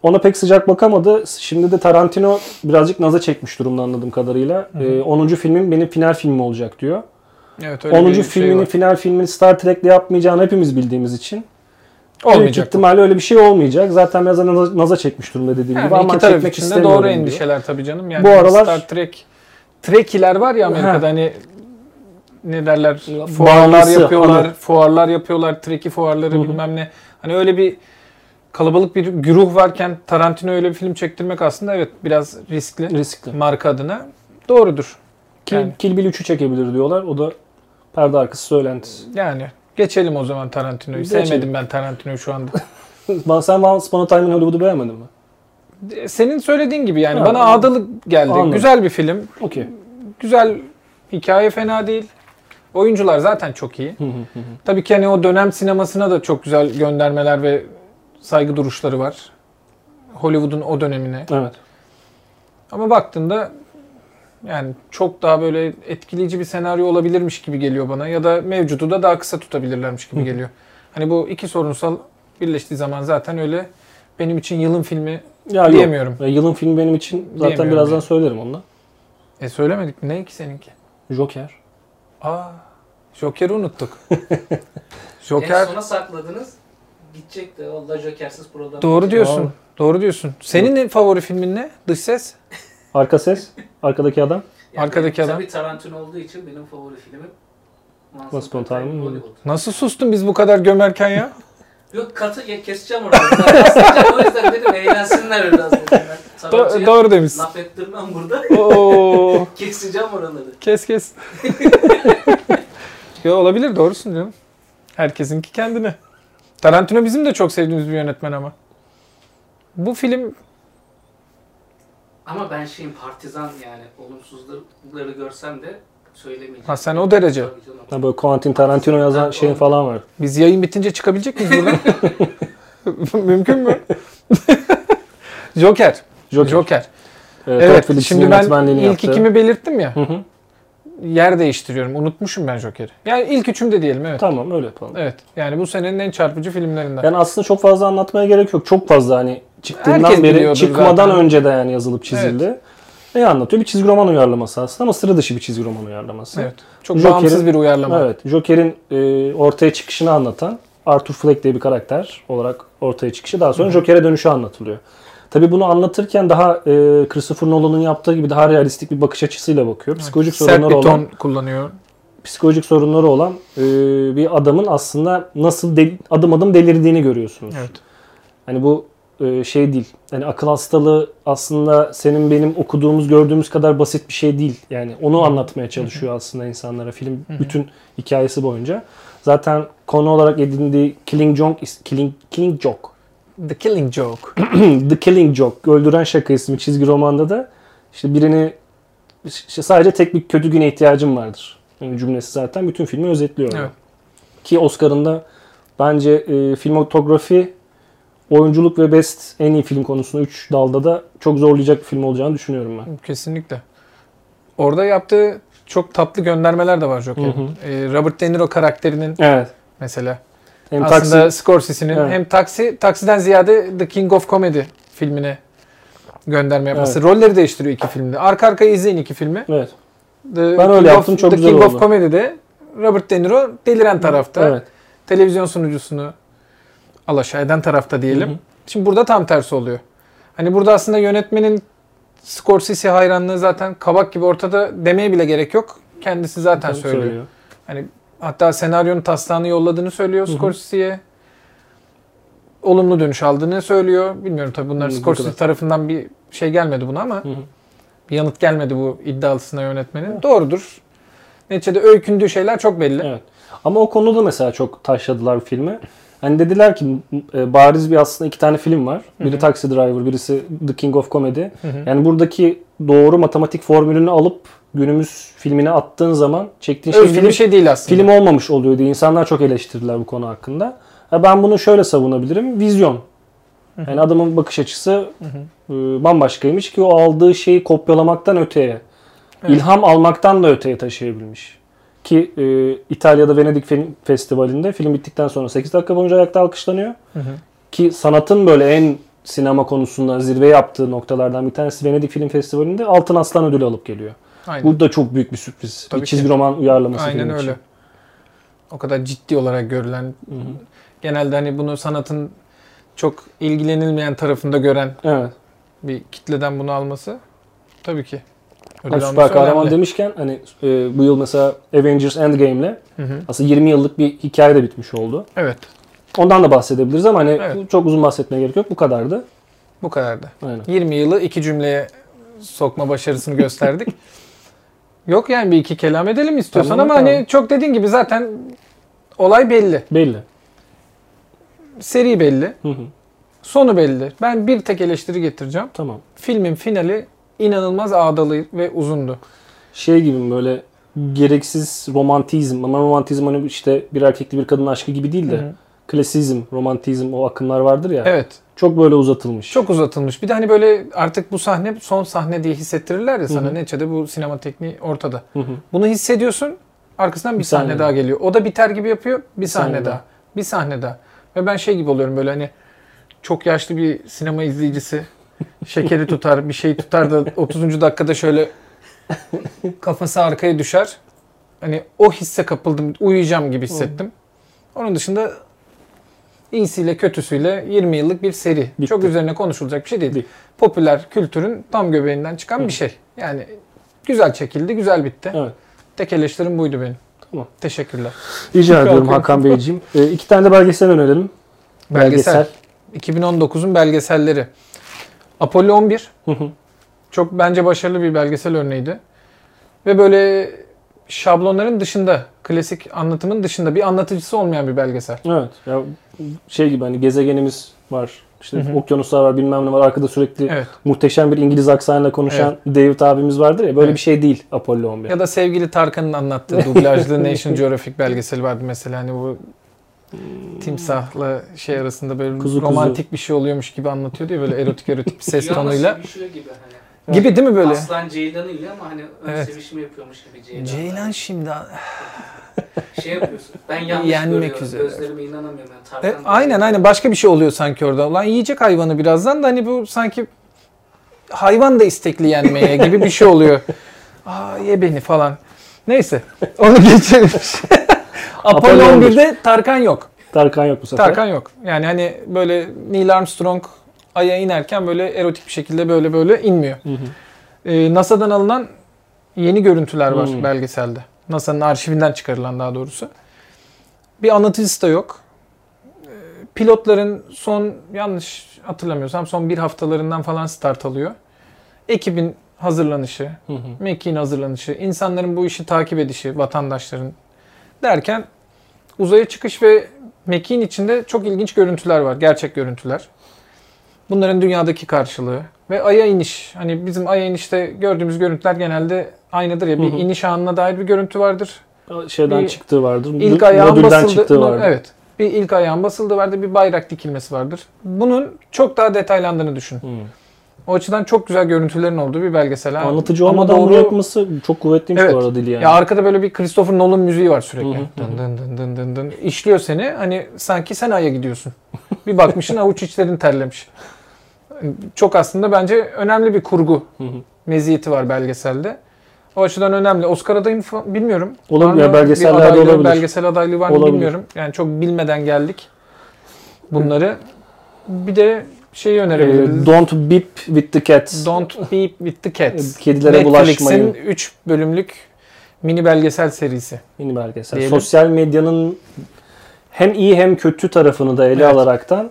ona pek sıcak bakamadı. Şimdi de Tarantino birazcık naza çekmiş durumda anladığım kadarıyla. Ee, 10. filmim benim final filmim olacak diyor. Evet, öyle 10. bir şey var. final filmini Star Trek'le yapmayacağını hepimiz bildiğimiz için büyük olmayacak. ihtimalle öyle bir şey olmayacak. Zaten biraz naza, naza çekmiş durumda dediğim Yani gibi ama iki taraf çekmek için de doğru diyor. endişeler tabii canım. Yani Bu aralar- Star Trek Trekiler var ya Amerika'da Ha. hani ne derler fuarlar bağımlısı, yapıyorlar, hani. fuarlar yapıyorlar, Treki fuarları Hı hı. bilmem ne. Hani öyle bir kalabalık bir güruh varken Tarantino öyle bir film çektirmek aslında evet biraz riskli Riskli. marka adına. Doğrudur. Kill, Yani. Kill Bill 3'ü çekebilir diyorlar. O da perde arkası söylentisi. Yani geçelim o zaman Tarantino'yu. Geçelim. Sevmedim ben Tarantino'yu şu anda. Sen Once Upon a Time in Hollywood'u beğenmedin mi? Senin söylediğin gibi yani Ha, bana ağdalı geldi. anladım. Güzel bir film. Okey. Güzel hikaye fena değil. Oyuncular zaten çok iyi. Hı hı hı hı. Tabii ki hani o dönem sinemasına da çok güzel göndermeler ve saygı duruşları var. Hollywood'un o dönemine. evet. Ama baktığında yani çok daha böyle etkileyici bir senaryo olabilirmiş gibi geliyor bana. Ya da mevcudu da daha kısa tutabilirlermiş gibi geliyor. Hani bu iki sorunsal birleştiği zaman zaten öyle benim için yılın filmi Ya yok. diyemiyorum. E, Yılın filmi benim için zaten birazdan yani. söylerim onunla. E söylemedik mi? Ne ki seninki? Joker. Aa, Joker'i unuttuk. En Joker. sona sakladınız. Gidecek de valla Joker'siz program. Doğru diyorsun. Tamam. Doğru diyorsun. Senin favori filmin ne? Dış ses? Arka ses. Arkadaki adam. Yani Arkadaki benim adam. Tabii Tarantino olduğu için benim favori filmim Once Upon a Time in Hollywood. Nasıl sustun biz bu kadar gömerken ya? Yok katı ya, keseceğim orada. O yüzden dedim eğlensinler biraz dedim ben. Do- Tarantino'ya doğru demişsin. Laf ettirmem burada. Oo, Keseceğim oraları. kes kes. Yo, olabilir doğrusun canım. Herkesinki kendine. Tarantino bizim de çok sevdiğimiz bir yönetmen ama. Bu film Ama ben şeyin partizan yani olumsuzlukları görsem de söylemeyeceğim. Ha, sen o derece. Ha, böyle Quentin Tarantino yazan şeyin o- falan var. biz yayın bitince çıkabilecek miyiz buradan? Mümkün mü? Joker. Joker. Joker. Evet, Evet, şimdi ben ilk yaptı. ikimi belirttim ya. Hı hı. Yer değiştiriyorum. Unutmuşum ben Joker'i. Yani ilk üçümde diyelim evet. Tamam öyle yapalım. Evet. Yani bu senenin en çarpıcı filmlerinden. Yani aslında çok fazla anlatmaya gerek yok. Çok fazla hani çıktığından Herkes beri çıkmadan zaten. önce de yani yazılıp çizildi. Ne anlatıyor? Bir çizgi roman uyarlaması aslında ama sıra dışı bir çizgi roman uyarlaması. Evet. Çok Joker'in- bağımsız bir uyarlama. Evet. Joker'in e, ortaya çıkışını anlatan Arthur Fleck diye bir karakter olarak ortaya çıkışı daha sonra Joker'e dönüşü anlatılıyor. Tabii bunu anlatırken daha e, Christopher Nolan'ın yaptığı gibi daha realistik bir bakış açısıyla bakıyor. Psikolojik Sert sorunları olan ton kullanıyor. psikolojik sorunları olan e, bir adamın aslında nasıl del- adım adım delirdiğini görüyorsunuz. Evet. Hani bu e, şey değil. Hani akıl hastalığı aslında senin benim okuduğumuz, gördüğümüz kadar basit bir şey değil. Yani onu anlatmaya çalışıyor aslında insanlara film bütün hikayesi boyunca. Zaten konu olarak edindiği Killing Joke, Killing, Killing Joke. The Killing Joke. The Killing Joke, Öldüren Şaka isimli çizgi romanda da işte birini işte sadece tek bir kötü güne ihtiyacım vardır. Yani cümlesi zaten bütün filmi özetliyor. Evet. Ki Oscar'ında bence e, filmotografi, oyunculuk ve best en iyi film konusunda 3 dalda da çok zorlayacak bir film olacağını düşünüyorum ben. Kesinlikle. Orada yaptığı çok tatlı göndermeler de var Joker'in. Ee, Robert De Niro karakterinin Evet. mesela. Hem Aslında taksi, Scorsese'nin Evet. hem Taksi, Taksi'den ziyade The King of Comedy filmine gönderme yapması. Evet. Rolleri değiştiriyor iki filmde. Arka arkaya izleyin iki filmi. evet. The Ben öyle King yaptım, of, çok The güzel King oldu. of Comedy'de Robert De Niro deliren tarafta. Evet. Televizyon sunucusunu alaşağı eden tarafta diyelim. Hı hı. Şimdi burada tam tersi oluyor. Hani burada aslında yönetmenin Scorsese hayranlığı zaten kabak gibi ortada demeye bile gerek yok. Kendisi zaten Tabii söylüyor. Hani hatta senaryonun taslağını yolladığını söylüyor Hı hı. Scorsese'ye. Olumlu dönüş aldığını söylüyor. Bilmiyorum tabii bunlar Hı, Scorsese tarafından bir şey gelmedi buna ama Hı hı. bir yanıt gelmedi bu iddialısına yönetmenin. Doğrudur. Neticede öykündüğü şeyler çok belli. Evet. Ama o konuda mesela çok taşladılar filmi. Hani dediler ki e, bariz bir aslında iki tane film var. Biri Taxi Driver, birisi The King of Comedy. Hı hı. Yani buradaki doğru matematik formülünü alıp günümüz filmine attığın zaman çektiğin şey, film, bir şey değil aslında. film olmamış oluyor diye insanlar çok eleştirdiler bu konu hakkında. Ha, ben bunu şöyle savunabilirim. Vizyon. Yani adamın bakış açısı e, bambaşkaymış ki o aldığı şeyi kopyalamaktan öteye, Evet. ilham almaktan da öteye taşıyabilmiş. Ki e, İtalya'da Venedik Film Festivali'nde film bittikten sonra 8 dakika boyunca ayakta alkışlanıyor. Hı hı. Ki sanatın böyle en sinema konusunda zirve yaptığı noktalardan bir tanesi Venedik Film Festivali'nde Altın Aslan ödülü alıp geliyor. Aynen. Bu da çok büyük bir sürpriz. Tabii bir ki. çizgi roman uyarlaması Aynen film öyle. için. O kadar ciddi olarak görülen, Hı hı. genelde hani bunu sanatın çok ilgilenilmeyen tarafında gören Evet. bir kitleden bunu alması tabii ki. Ödül Hani alması süper kahraman önemli. demişken hani e, bu yıl mesela Avengers Endgame'le aslında 20 yıllık bir hikaye de bitmiş oldu. Evet, Ondan da bahsedebiliriz ama hani Evet. çok uzun bahsetmeye gerek yok. Bu kadardı. bu kadardı. Aynen. 20 yılı iki cümleye sokma başarısını gösterdik. Yok yani bir iki kelam edelim istiyorsan Tamam, ama tamam. hani çok dediğin gibi zaten olay belli. Belli. Seri belli. Hı hı. Sonu belli. Ben bir tek eleştiri getireceğim. Tamam. Filmin finali inanılmaz ağdalı ve uzundu. Şey gibi mi böyle gereksiz romantizm ama romantizm hani işte bir erkekli bir kadın aşkı gibi değil de Hı hı. klasizm, romantizm o akımlar vardır ya. Evet. Çok böyle uzatılmış. Çok uzatılmış. Bir de hani böyle artık bu sahne son sahne diye hissettirirler ya sana. Neticede bu sinema tekniği ortada. Hı hı. Bunu hissediyorsun. Arkasından bir, Bir sahne, sahne daha geliyor. O da biter gibi yapıyor. Bir sahne, sahne daha. daha. Bir sahne daha. Ve ben şey gibi oluyorum böyle hani çok yaşlı bir sinema izleyicisi şekeri tutar, bir şey tutar da 30. dakikada şöyle Kafası arkaya düşer. Hani o hisse kapıldım, uyuyacağım gibi hissettim. Onun dışında iyisiyle kötüsüyle 20 yıllık bir seri. Bitti. Çok üzerine konuşulacak bir şey değil. Değil. Popüler kültürün tam göbeğinden çıkan Hı. bir şey. Yani güzel çekildi, güzel bitti. Evet. Tek eleştirim buydu benim. Tamam. Teşekkürler. Rica ediyorum. Hakan Beyciğim. E, iki tane de belgesel önerelim. Belgesel. 2019'un belgeselleri. Apollo 11 Hı hı. çok bence başarılı bir belgesel örneğiydi. Ve böyle şablonların dışında, klasik anlatımın dışında bir anlatıcısı olmayan bir belgesel. evet. Ya şey gibi hani gezegenimiz var. İşte Hı hı. okyanuslar var bilmem ne var. Arkada sürekli Evet. muhteşem bir İngiliz aksanıyla konuşan David abimiz vardır ya. Böyle Evet. bir şey değil Apollo 11. Ya da sevgili Tarkan'ın anlattığı dublajlı National Geographic belgeseli vardı mesela. Hani bu timsahla şey arasında böyle Kuzu kuzu. romantik bir şey oluyormuş gibi anlatıyordu ya böyle erotik erotik bir ses tonuyla. gibi hani. Gibi değil mi böyle? Aslan Ceylan'ı ile ama hani ön Evet. sevişme yapıyormuş gibi Ceylan. Ceylan şimdi Şey yapıyorsun. Ben yanlış Yenmek görüyorum. üzere. Gözlerime inanamıyorum. Yani E, aynen aynen başka bir şey oluyor sanki orada. Lan yiyecek hayvanı birazdan da hani bu sanki hayvan da istekli yenmeye gibi bir şey oluyor. Aa ye beni falan. Neyse onu geçelim. Apollo Apollo 11. 11'de Tarkan yok. Tarkan yok bu sefer. Tarkan yok. Yani hani böyle Neil Armstrong Ay'a inerken böyle erotik bir şekilde böyle böyle inmiyor. Hı hı. Ee, NASA'dan alınan yeni görüntüler var Hmm. belgeselde. NASA'nın arşivinden çıkarılan daha doğrusu. Bir anlatıcısı da yok. Ee, Pilotların son yanlış hatırlamıyorsam son bir haftalarından falan start alıyor. Ekibin hazırlanışı, Hı hı. mekiğin hazırlanışı, insanların bu işi takip edişi, vatandaşların derken uzaya çıkış ve mekiğin içinde çok ilginç görüntüler var. Gerçek görüntüler. Bunların dünyadaki karşılığı ve aya iniş. Hani bizim aya inişte gördüğümüz görüntüler genelde aynıdır ya. Bir Hı hı. iniş anına dair bir görüntü vardır. Şeyden Bir- çıktığı vardır. İlk ayağın basıldı. çıktığı vardır. Evet. Bir ilk ayağın basıldığı vardır. Bir bayrak dikilmesi vardır. Bunun çok daha detaylandığını düşün. Hı. O açıdan çok güzel görüntülerin olduğu bir belgesel. ha. Anlatıcı Ama olmadan doğru- bunu yapması çok kuvvetliymiş Evet. bu arada dili yani. Ya arkada böyle bir Christopher Nolan müziği var sürekli. Hı hı, Dın dın dın dın dın dın. İşliyor seni. Hani sanki sen aya gidiyorsun. bir bakmışsın avuç içlerin terlemiş. Çok aslında bence önemli bir kurgu Hı hı. meziyeti var belgeselde. O açıdan önemli. Oscar adayım fa- bilmiyorum. Olabilir, ya belgesellerde adaylığı, olabilir. Belgesel adaylığı var mı bilmiyorum. Yani çok bilmeden geldik bunları. Bir de şeyi Ee, önerebiliriz. don't beep with the cats. Don't Beep with the Cats. Kedilere bulaşmayın. Netflix'in 3 bölümlük mini belgesel serisi. Mini belgesel. Diyelim. Sosyal medyanın hem iyi hem kötü tarafını da ele Evet. alaraktan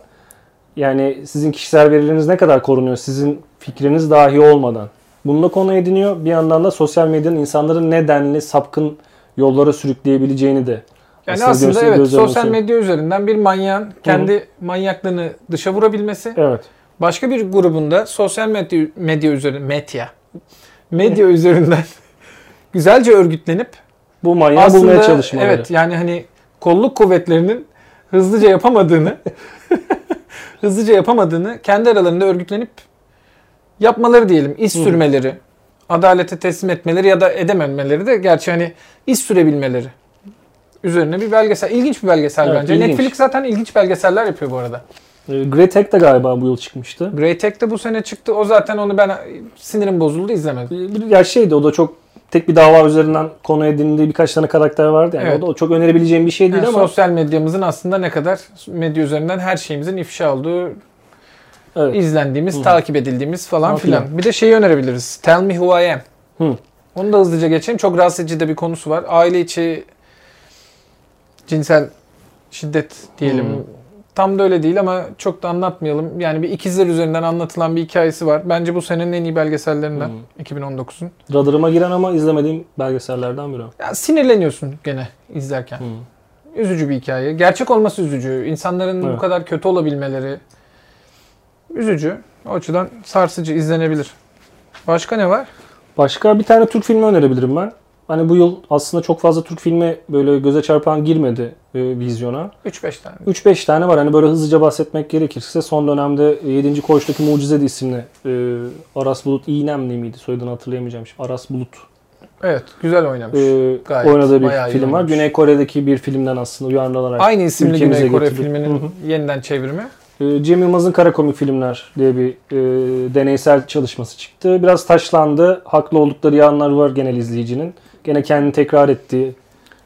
yani sizin kişisel verileriniz ne kadar korunuyor sizin fikriniz dahi olmadan. Bununla konu ediniyor. Bir yandan da sosyal medyanın insanları nedenli sapkın yollara sürükleyebileceğini de Yani aslında aslında evet sosyal medya üzerinden bir manyağın kendi manyaklığını dışa vurabilmesi. Evet. Başka bir grubunda sosyal medya, medya üzerinden medya medya üzerinden güzelce örgütlenip Bu manyağı aslında bulmaya çalışmaları. evet yani hani kolluk kuvvetlerinin hızlıca yapamadığını hızlıca yapamadığını kendi aralarında örgütlenip yapmaları diyelim. Hı. sürmeleri, adalete teslim etmeleri ya da edememeleri de gerçi hani iz sürebilmeleri üzerine bir belgesel. İlginç bir belgesel Evet, bence. ilginç. Netflix zaten ilginç belgeseller yapıyor bu arada. Ee, Great Hack de galiba bu yıl çıkmıştı. Grey Tech de bu sene çıktı. O zaten onu ben sinirim bozuldu izlemedim. Bir ya şeydi o da çok tek bir dava üzerinden konu edindiği birkaç tane karakter vardı yani. Evet. O da çok önerebileceğim bir şey değil Yani ama sosyal medyamızın aslında ne kadar medya üzerinden her şeyimizin ifşa olduğu, evet. izlendiğimiz, Hı. takip edildiğimiz falan filan. filan. Bir de şeyi önerebiliriz. Tell Me Who I Am. Hı. Onu da hızlıca geçeyim. Çok rahatsız edici de bir konusu var. Aile içi cinsel şiddet diyelim. Hı. Tam da öyle değil ama çok da anlatmayalım. Yani bir ikizler üzerinden anlatılan bir hikayesi var. Bence bu senenin en iyi belgesellerinden. Hı. 2019'un. radarıma giren ama izlemediğim belgesellerden biri. Ya sinirleniyorsun gene izlerken. Hı. Üzücü bir hikaye. Gerçek olması üzücü. İnsanların bu Evet. kadar kötü olabilmeleri üzücü. O açıdan sarsıcı izlenebilir. Başka ne var? Başka bir tane Türk filmi önerebilirim ben. Hani bu yıl aslında çok fazla Türk filmi böyle göze çarpan girmedi e, vizyona. 3-5 tane. 3-5 tane var. Hani böyle hızlıca bahsetmek gerekirse son dönemde 7. Koğuş'taki Mucize isimli e, Aras Bulut İğnemli miydi? Soyadını hatırlayamayacağım. şimdi. Aras Bulut Evet, güzel oynamış. e, Gayet, oynadığı bir film var. oynamış. Güney Kore'deki bir filmden aslında uyarlanarak. Aynı isimli Güney Kore getirdi. filminin Hı yeniden çevirimi. e, Cem Yılmaz'ın kara komik filmler diye bir e, deneysel çalışması çıktı. Biraz taşlandı. Haklı oldukları yanlar var genel izleyicinin. Gene kendini tekrar ettiği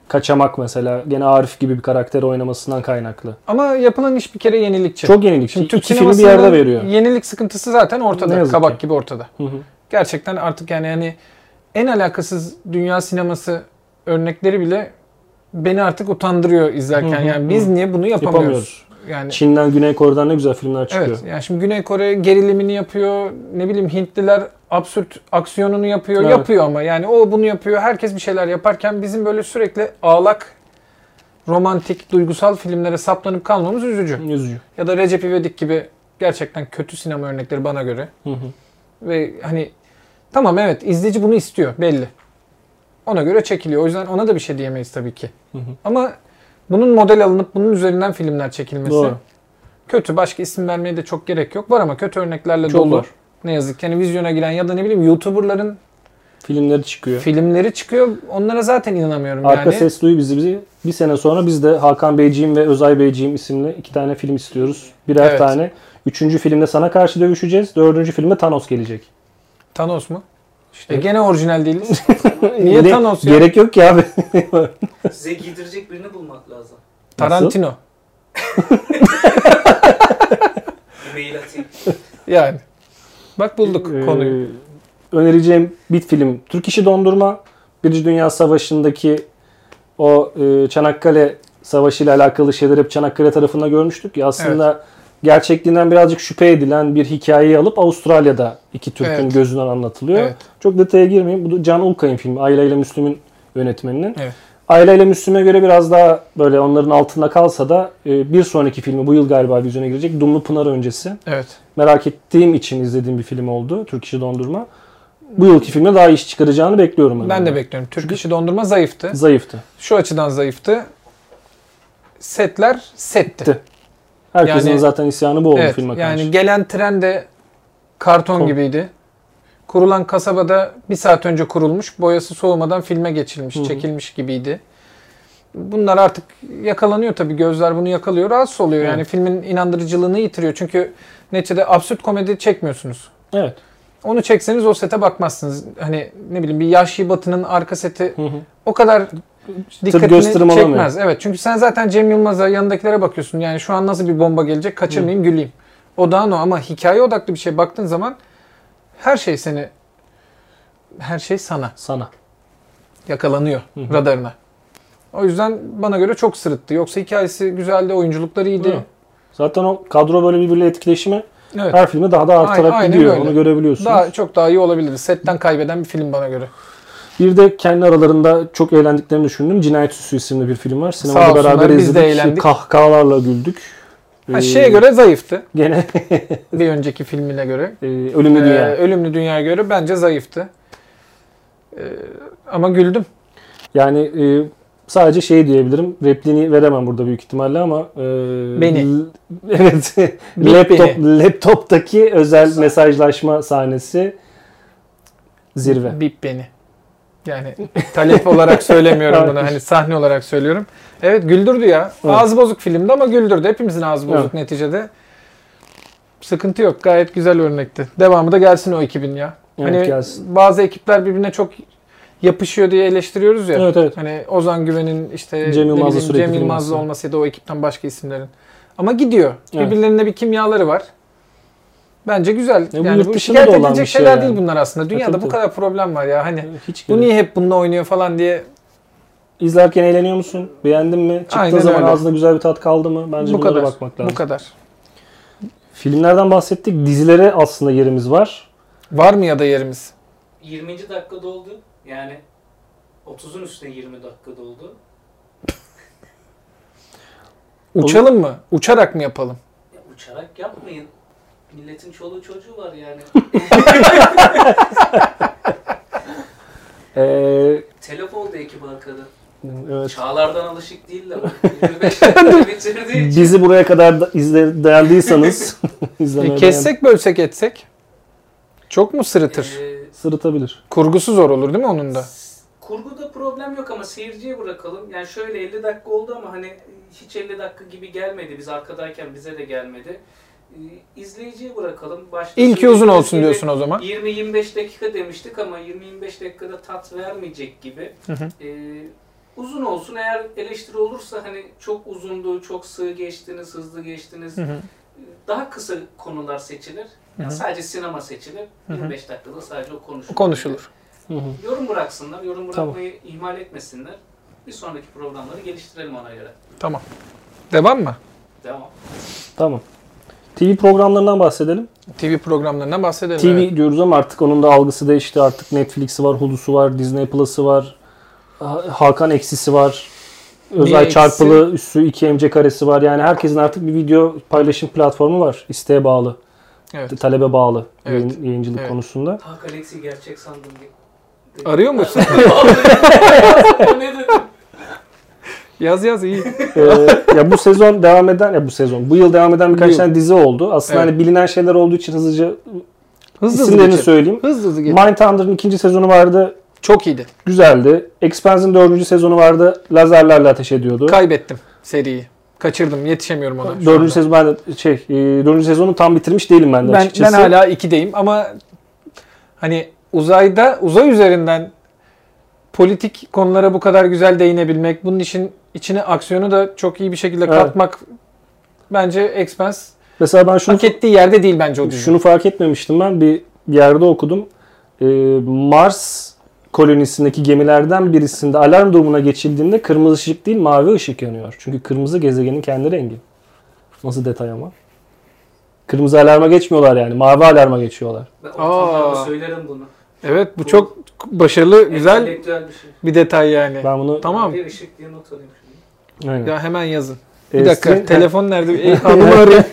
Kaçamak mesela. Gene Arif gibi bir karakter oynamasından kaynaklı. Ama yapılan iş bir kere yenilikçi. Çok yenilik. Şimdi İki Türk filmi bir yerde veriyor. Yenilik sıkıntısı zaten ortada. Kabak ki. gibi ortada. Hı hı. Gerçekten artık yani yani en alakasız dünya sineması örnekleri bile beni artık utandırıyor izlerken. Hı hı, yani biz hı. niye bunu yapamıyoruz? Yapamıyoruz. Yani Çin'den Güney Kore'den ne güzel filmler çıkıyor. Evet yani şimdi Güney Kore gerilimini yapıyor. Ne bileyim Hintliler absürt aksiyonunu yapıyor. Evet. Yapıyor ama yani o bunu yapıyor. Herkes bir şeyler yaparken bizim böyle sürekli ağlak romantik, duygusal filmlere saplanıp kalmamız üzücü. Üzücü. Ya da Recep İvedik gibi gerçekten kötü sinema örnekleri bana göre. Hı hı. Ve hani tamam evet izleyici bunu istiyor belli. Ona göre çekiliyor. O yüzden ona da bir şey diyemeyiz tabii ki. Hı hı. Ama bunun model alınıp bunun üzerinden filmler çekilmesi Doğru. kötü. Başka isim vermeye de çok gerek yok. Var ama kötü örneklerle Çok dolu. var. Ne yazık ki. Yani vizyona giren ya da ne bileyim YouTuber'ların Filmleri çıkıyor. filmleri çıkıyor. Onlara zaten inanamıyorum Arka yani. Ses Duy bizi bizi bir sene sonra biz de Hakan Beyciğim ve Özay Beyciğim isimli iki tane film istiyoruz. Birer Evet. tane. Üçüncü filmde sana karşı dövüşeceğiz. Dördüncü filmde Thanos gelecek. Thanos mu? İşte E gene orijinal değiliz. Niye Ne- Thanos ya? Gerek yok ki abi. Size giydirecek birini bulmak lazım. Tarantino. Mail atayım. Yani. Bak bulduk Ee, konuyu. önereceğim bir film. Türk İşi Dondurma. Birinci Dünya Savaşı'ndaki o e, Çanakkale Savaşı ile alakalı şeyler hep Çanakkale tarafında görmüştük ya aslında gerçekliğinden birazcık şüphe edilen bir hikayeyi alıp Avustralya'da iki Türk'ün Evet. gözünden anlatılıyor. Evet. Çok detaya girmeyeyim. Bu da Can Ulkay'ın filmi. Ayla ile Müslüm'ün yönetmeninin. Evet. Ayla ile Müslüm'e göre biraz daha böyle onların altında kalsa da e, bir sonraki filmi bu yıl galiba vizyona girecek. Dumlu Pınar öncesi. Evet. Merak ettiğim için izlediğim bir film oldu. Türk İşi Dondurma. Bu yılki filmde daha iş çıkaracağını bekliyorum. Ben de bekliyorum. Türk işi dondurma zayıftı. Zayıftı. Şu açıdan zayıftı. Setler setti. Bitti. Herkesin Yani- zaten isyanı bu oldu Evet, filme karşı. yani gelen tren de karton Kon- gibiydi. Kurulan kasabada bir saat önce kurulmuş, boyası soğumadan filme geçilmiş, Hı hı. çekilmiş gibiydi. Bunlar artık yakalanıyor tabii, gözler bunu yakalıyor, rahatsız oluyor. Yani Evet. filmin inandırıcılığını yitiriyor. Çünkü neticede absürt komedi çekmiyorsunuz. Evet. Onu çekseniz o sete bakmazsınız. Hani ne bileyim bir Yahşi Batı'nın arka seti Hı hı. o kadar dikkatini çekmez. Evet çünkü sen zaten Cem Yılmaz'a yanındakilere bakıyorsun. Yani şu an nasıl bir bomba gelecek kaçırmayayım güleyim. O da o ama hikaye odaklı bir şey baktığın zaman her şey seni her şey sana Sana. yakalanıyor Hı hı. radarına. O yüzden bana göre çok sırıttı. Yoksa hikayesi güzeldi, oyunculukları iyiydi. Değil mi? Zaten o kadro böyle birbiriyle etkileşimi Evet. her filmi daha da artarak Aynen gidiyor. öyle. Onu görebiliyorsunuz. Daha çok daha iyi olabilir. Setten kaybeden bir film bana göre. Bir de kendi aralarında çok eğlendiklerini düşündüm. Cinayet Süsü isimli bir film var. Sinemada beraber biz de izledik. eğlendik. Kahkahalarla güldük. Ha, Ee, şeye göre zayıftı. Gene Bir önceki filmine göre. e, Ölümlü Ee, Dünya. Ölümlü Dünya'ya göre bence zayıftı. Ee, ama güldüm. Yani e, sadece şey diyebilirim. Repliğini veremem burada büyük ihtimalle ama e, Beni. evet. Laptop laptoptaki özel mesajlaşma sahnesi zirve. Bip beni. Yani talep olarak söylemiyorum bunu. Hani sahne olarak söylüyorum. Evet güldürdü ya. Evet. Ağzı bozuk filmdi ama güldürdü. Hepimizin ağzı bozuk Evet. neticede. Sıkıntı yok. Gayet güzel örnekti. Devamı da gelsin o ekibin ya. Evet, hani gelsin. bazı ekipler birbirine çok yapışıyor diye eleştiriyoruz ya. Evet evet. Hani Ozan Güven'in işte Cem Yılmaz'la Cem Yılmaz'la yapsa. olması ya da o ekipten başka isimlerin. Ama gidiyor. Evet. Birbirlerine bir kimyaları var. Bence güzel. E bu yani yurt bu dışında şikayet da olan edilecek bir şey şeyler yani. değil bunlar aslında. Dünyada tabii, bu tabii. kadar problem var ya. Hani Hiç bu gerek niye hep bununla oynuyor falan diye İzlerken eğleniyor musun? Beğendin mi? Çıktığı Aynen zaman öyle. ağzında güzel bir tat kaldı mı? Bence bu kadar. bakmak lazım. Bu kadar. Filmlerden bahsettik. Dizilere aslında yerimiz var. Var mı ya da yerimiz? 20. dakika doldu. Yani 30'un üstüne 20 dakika doldu. Uçalım mı? Uçarak mı yapalım? Ya uçarak yapmayın. Milletin çoluğu çocuğu var yani. Ee, Telef oldu ekip arkada. evet. Çağlardan alışık değiller. 25 dakika bitirdiği için. Bizi buraya kadar da izle, dayandıysanız E, kessek bölsek etsek çok mu sırıtır? Ee, sırıtabilir. Kurgusu zor olur değil mi onun da? kurguda problem yok ama seyirciye bırakalım. Yani şöyle 50 dakika oldu ama hani hiç 50 dakika gibi gelmedi. Biz arkadayken bize de gelmedi. Ee, İzleyiciye bırakalım. Başta İlki uzun olsun gibi diyorsun o zaman. 20-25 dakika demiştik ama 20-25 dakikada tat vermeyecek gibi. Hı hı. Ee, uzun olsun. Eğer eleştiri olursa hani çok uzundu, çok sığ geçtiniz, hızlı geçtiniz. Hı hı. Daha kısa konular seçilir. Yani Hı hı. sadece sinema seçilir. Hı hı. 25 dakikada sadece o konuşulur. Konuşulur. Hı hı. Yorum bıraksınlar, yorum Tamam. bırakmayı ihmal etmesinler. Bir sonraki programları geliştirelim ona göre. Tamam. Devam mı? Devam. Tamam. TV programlarından bahsedelim. TV programlarından bahsedelim. TV evet. diyoruz ama artık onun da algısı değişti. Artık Netflix'i var, Hulu'su var, Disney Plus'ı var. Ha- Hakan Eksisi var. Özay Eksisi? çarpılı üssü 2 MC karesi var. Yani herkesin artık bir video paylaşım platformu var. İsteğe bağlı, Evet. talebe bağlı Evet. yayın- yayıncılık Evet. konusunda. Tak Alex'i gerçek sandım. Arıyor musun? ne dedim? Yaz yaz iyi. Ee, ya bu sezon devam eden ya bu sezon bu yıl devam eden birkaç Bu yıl. tane dizi oldu. Aslında Evet. hani bilinen şeyler olduğu için hızlıca Hızlı hızlı isimlerini geçelim. söyleyeyim. Hızlı hızlı geçelim. Mindhunter'ın ikinci sezonu vardı. Çok iyiydi. Güzeldi. Expanse'in dördüncü sezonu vardı. Lazerlerle ateş ediyordu. Kaybettim seriyi. Kaçırdım. Yetişemiyorum ona. Dördüncü sezon ben de şey, e, dördüncü sezonu tam bitirmiş değilim ben de ben, açıkçası. ben hala 2'deyim ama hani uzayda uzay üzerinden politik konulara bu kadar güzel değinebilmek, bunun için içine aksiyonu da çok iyi bir şekilde Evet. katmak bence Expanse Mesela ben şunu hak ettiği yerde değil bence o dizi. şunu fark etmemiştim ben bir yerde okudum. E, Mars kolonisindeki gemilerden birisinde alarm durumuna geçildiğinde kırmızı ışık değil mavi ışık yanıyor. Çünkü kırmızı gezegenin kendi rengi. Nasıl detay ama? Kırmızı alarma geçmiyorlar yani. Mavi alarma geçiyorlar. Ben Aa. söylerim bunu. Evet bu çok başarılı, güzel bir şey. bir detay yani. Ben bunu Tamam. Bir ışık diye not alayım şimdi. Aynen. Ya hemen yazın. Bir E, dakika. String- Telefon nerede? Ey hanımı arayayım.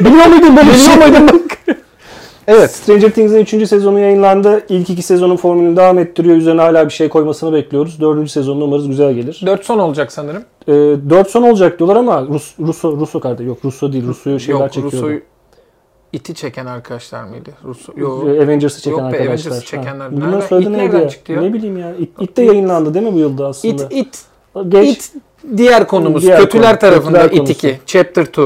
Biliyor muydun böyle bir şey? Evet. Stranger Things'in 3. sezonu yayınlandı. İlk iki sezonun formülünü devam ettiriyor. Üzerine hala bir şey koymasını bekliyoruz. 4. sezonda umarız güzel gelir. 4 son olacak sanırım. Ee, 4 son olacak diyorlar ama Rus, Russo, Russo kardeş. Yok Russo değil. Russo'yu şeyler Yok çekiyordu. Ruso'yu iti çeken arkadaşlar mıydı? Russo. Yok. Ee, Avengers'ı çeken Yok arkadaşlar. Avengers'ı çekenler. Bunların soyadı it neydi ya? çıktı ya? Ne bileyim ya. It, It de yayınlandı değil mi bu yılda aslında? It, it, Geç. it diğer konumuz. Diğer Kötüler konu, tarafında kötüler It 2. Chapter 2.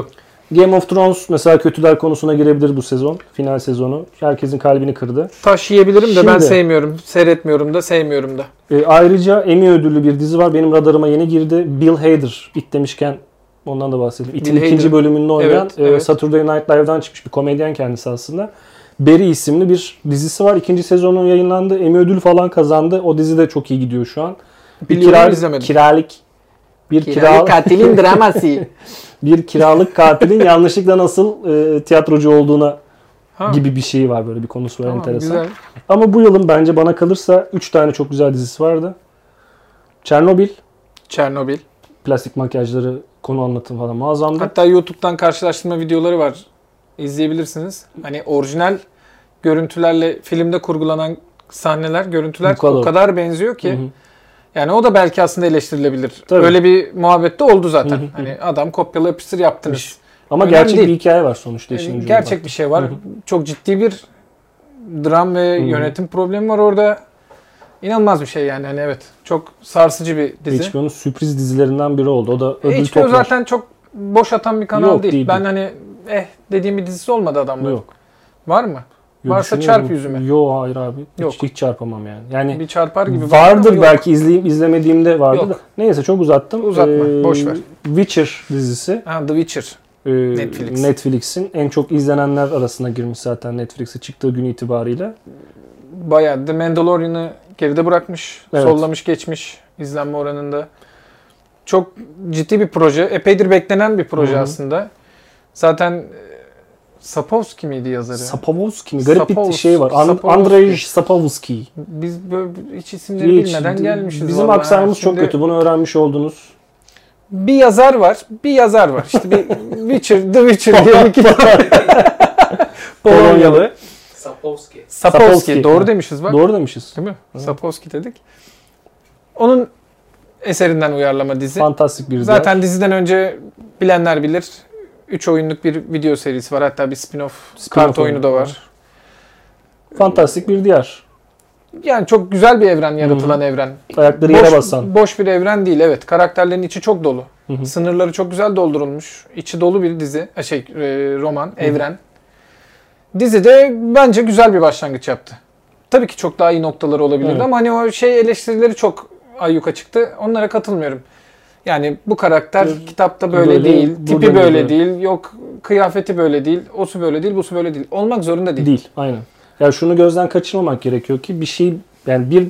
Game of Thrones mesela kötüler konusuna girebilir bu sezon. Final sezonu. Herkesin kalbini kırdı. Taş yiyebilirim de ben Şimdi- sevmiyorum. Seyretmiyorum da sevmiyorum da. Ee, ayrıca Emmy ödüllü bir dizi var. Benim radarıma yeni girdi. Bill Hader. It demişken ondan da bahsedeyim. It'in Bill ikinci Hader. bölümünde oynayan Evet, e, evet. Saturday Night Live'dan çıkmış bir komedyen kendisi aslında. Barry isimli bir dizisi var. İkinci sezonu yayınlandı. Emmy ödül falan kazandı. O dizi de çok iyi gidiyor şu an. Bir kiralık, izlemedim. kiralık bir kiralık katilin draması. bir kiralık katilin yanlışlıkla nasıl e, tiyatrocu olduğuna Ha, gibi bir şeyi var böyle bir konusu var tamam, enteresan. güzel. Ama bu yılın bence bana kalırsa 3 tane çok güzel dizisi vardı. Çernobil, Çernobil. Plastik makyajları, konu anlatım falan muazzamdı. Hatta YouTube'dan karşılaştırma videoları var. İzleyebilirsiniz. Hani orijinal görüntülerle filmde kurgulanan sahneler, görüntüler Bu kadar. o kadar benziyor ki. Hı hı. Yani o da belki aslında eleştirilebilir. Tabii. Öyle bir muhabbette oldu zaten. Hı hı hani adam kopyala yapıştır yaptınız. İş- Ama Önemli gerçek değil. bir hikaye var sonuçta işin Yani gerçek bir şey var. Hı hı. Çok ciddi bir dram ve Hı hı. yönetim problemi var orada. İnanılmaz bir şey yani. Hani evet. Çok sarsıcı bir dizi. HBO'nun sürpriz dizilerinden biri oldu. O da ödül HBO toplar. zaten çok boş atan bir kanal Yok, değil. değil, Ben hani eh dediğim bir dizisi olmadı adamların. Yok. Var mı? Yok, Varsa çarp yüzüme. Yok hayır abi. Yok. Hiç, hiç çarpamam yani. Yani Bir çarpar gibi. var vardır belki izleyip izlemediğimde vardır Yok. da. Neyse çok uzattım. Uzatma, Ee, boş ver. Witcher dizisi. Ha, The Witcher. Ee, Netflix. Netflix'in en çok izlenenler arasına girmiş zaten Netflix'e çıktığı gün itibariyle. Bayağı The Mandalorian'ı geride bırakmış. Evet. Sollamış geçmiş izlenme oranında. Çok ciddi bir proje. Epeydir beklenen bir proje Hı hı. aslında. Zaten e, Sapowski miydi yazarı? Sapowski mi? Garip bir Sapowski. şey var. An- Sapowski. Andrzej Sapowski. Biz böyle hiç isimleri Hiç. bilmeden gelmişiz. Bizim vallahi. aksanımız çok kötü. Bunu öğrenmiş oldunuz. Bir yazar var. Bir yazar var. İşte bir Witcher, The Witcher diye bir kitap. Polonyalı. Sapowski. Sapowski. Sapowski. Doğru demişiz bak. Doğru demişiz. Değil mi? Sapowski dedik. Onun eserinden uyarlama dizi. Fantastik bir dizi. Zaten diziden önce bilenler bilir. 3 oyunluk bir video serisi var. Hatta bir spin-off, Spin-off kart oyunu oyunu da var. var. Fantastik bir diyar. Yani çok güzel bir evren yaratılan evren. Ayakları boş, yere basan. boş bir evren değil evet. Karakterlerin içi çok dolu. Hı hı. Sınırları çok güzel doldurulmuş. İçi dolu bir dizi, e, şey e, roman, evren. Dizi de bence güzel bir başlangıç yaptı. Tabii ki çok daha iyi noktaları olabilirdi Evet. ama hani o şey eleştirileri çok ayyuka çıktı. Onlara katılmıyorum. Yani bu karakter Evet. kitapta böyle, Böyle, değil, tipi böyle. böyle değil, yok kıyafeti böyle değil, osu böyle değil, busu böyle değil. Olmak zorunda değil. Değil. Aynen. Ya şunu gözden kaçırmamak gerekiyor ki bir şey yani bir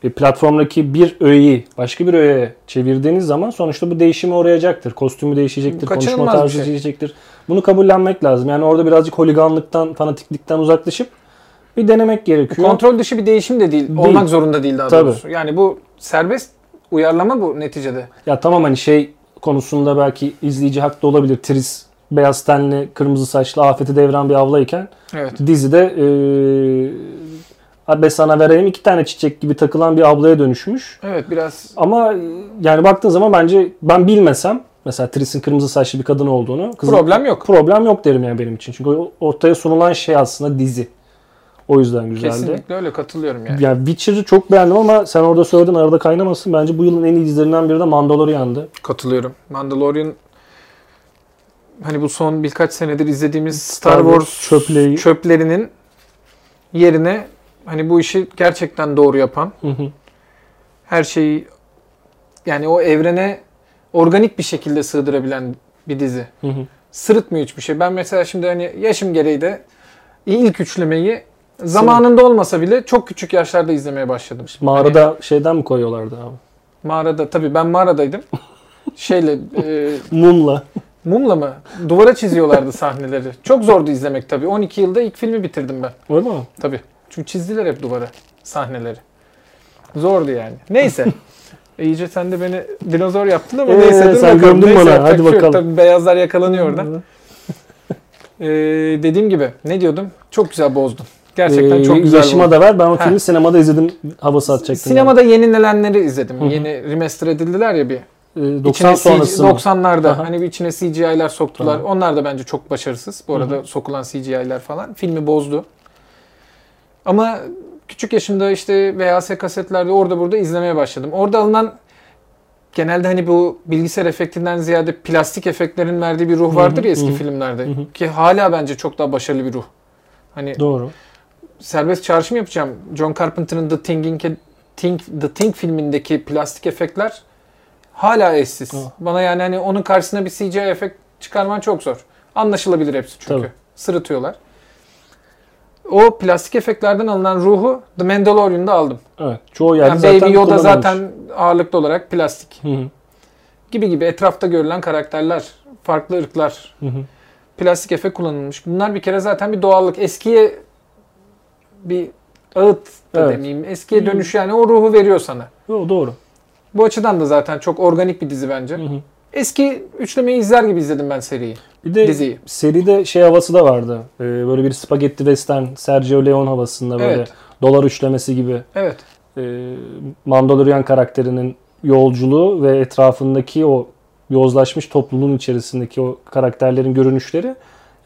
platformdaki bir öğeyi başka bir öğeye çevirdiğiniz zaman sonuçta bu değişime uğrayacaktır. Kostümü değişecektir, konuşma tarzı şey. değişecektir. Bunu kabullenmek lazım. Yani orada birazcık holiganlıktan, fanatiklikten uzaklaşıp bir denemek gerekiyor. Kontrol dışı bir değişim de değil. Değil. Olmak zorunda değil daha Tabii. doğrusu. Yani bu serbest uyarlama bu neticede. Ya tamam hani şey konusunda belki izleyici haklı olabilir. Tris beyaz tenli, kırmızı saçlı afeti deviren bir ablayken Evet. dizide eee Abi sana vereyim iki tane çiçek gibi takılan bir ablaya dönüşmüş. Evet biraz Ama e, yani baktığın zaman bence ben bilmesem mesela Tris'in kırmızı saçlı bir kadın olduğunu kızın- problem yok. problem yok derim yani benim için. Çünkü ortaya sunulan şey aslında dizi. O yüzden güzeldi. Kesinlikle öyle katılıyorum yani. Yani Witcher'ı çok beğendim ama sen orada söyledin arada kaynamasın. Bence bu yılın en iyi dizilerinden biri de Mandalorian'dı. Katılıyorum. Mandalorian hani bu son birkaç senedir izlediğimiz Star, Star Wars, Wars çöpleği. çöplerinin yerine hani bu işi gerçekten doğru yapan, Hı hı. her şeyi yani o evrene organik bir şekilde sığdırabilen bir dizi. Hı hı. Sırıtmıyor hiçbir şey. Ben mesela şimdi hani yaşım gereği de ilk üçlemeyi zamanında olmasa bile çok küçük yaşlarda izlemeye başladım. Mağarada şeyden mi koyuyorlardı abi? Hani mağarada tabii ben mağaradaydım. Şeyle e, Mumla. Mumla mı? Duvara çiziyorlardı sahneleri. Çok zordu izlemek tabii. 12 yılda ilk filmi bitirdim ben. Öyle mi? Tabii. Çünkü çizdiler hep duvara sahneleri. Zordu yani. Neyse. E, İyice sen de beni dinozor yaptın ama Ee, neyse dur sen bakalım. gömdün Neyse, bana. Hadi şey yok. bakalım. Tabii beyazlar yakalanıyor orada. Ee, dediğim gibi ne diyordum? Çok güzel bozdun. Gerçekten Ee, çok güzel Yaşıma bozdun. da ver. Ben o filmi sinemada izledim. Havası atacaktım. Sinemada yenilenenleri izledim. Hı hı. Yeni remaster edildiler ya bir. yani. Ee, 90 İçine sonrası mı? 90'larda Aha. hani bir içine CGI'ler soktular. Tamam. Onlar da bence çok başarısız. Bu arada Hı sokulan CGI'ler falan filmi bozdu. Ama küçük yaşımda işte VHS kasetlerde orada burada izlemeye başladım. Orada alınan genelde hani bu bilgisayar efektinden ziyade plastik efektlerin verdiği bir ruh vardır ya eski filmlerde. Ki hala bence çok daha başarılı bir ruh. Hani Doğru. serbest çağrışım yapacağım. John Carpenter'ın The Thing'in Thing, The Thing filmindeki plastik efektler hala eşsiz. Oh. Bana yani hani onun karşısına bir CGI efekt çıkarman çok zor. Anlaşılabilir hepsi çünkü. Tabii. Sırıtıyorlar. O plastik efektlerden alınan ruhu The Mandalorian'da aldım. Evet. Çoğu yerde Yani zaten Baby Yoda zaten ağırlıklı olarak plastik. Hı hı. Gibi gibi etrafta görülen karakterler, farklı ırklar, Hı hı. plastik efekt kullanılmış. Bunlar bir kere zaten bir doğallık. Eskiye bir ağıt da Evet. demeyeyim. Eskiye dönüş yani o ruhu veriyor sana. Yo, doğru. Bu açıdan da zaten çok organik bir dizi bence. Hı hı. Eski üçlemeyi izler gibi izledim ben seriyi. Bir de Diziyi. seride şey havası da vardı. Ee, böyle bir spagetti western, Sergio Leone havasında böyle Evet. dolar üçlemesi gibi. Evet. Ee, Mandalorian karakterinin yolculuğu ve etrafındaki o yozlaşmış topluluğun içerisindeki o karakterlerin görünüşleri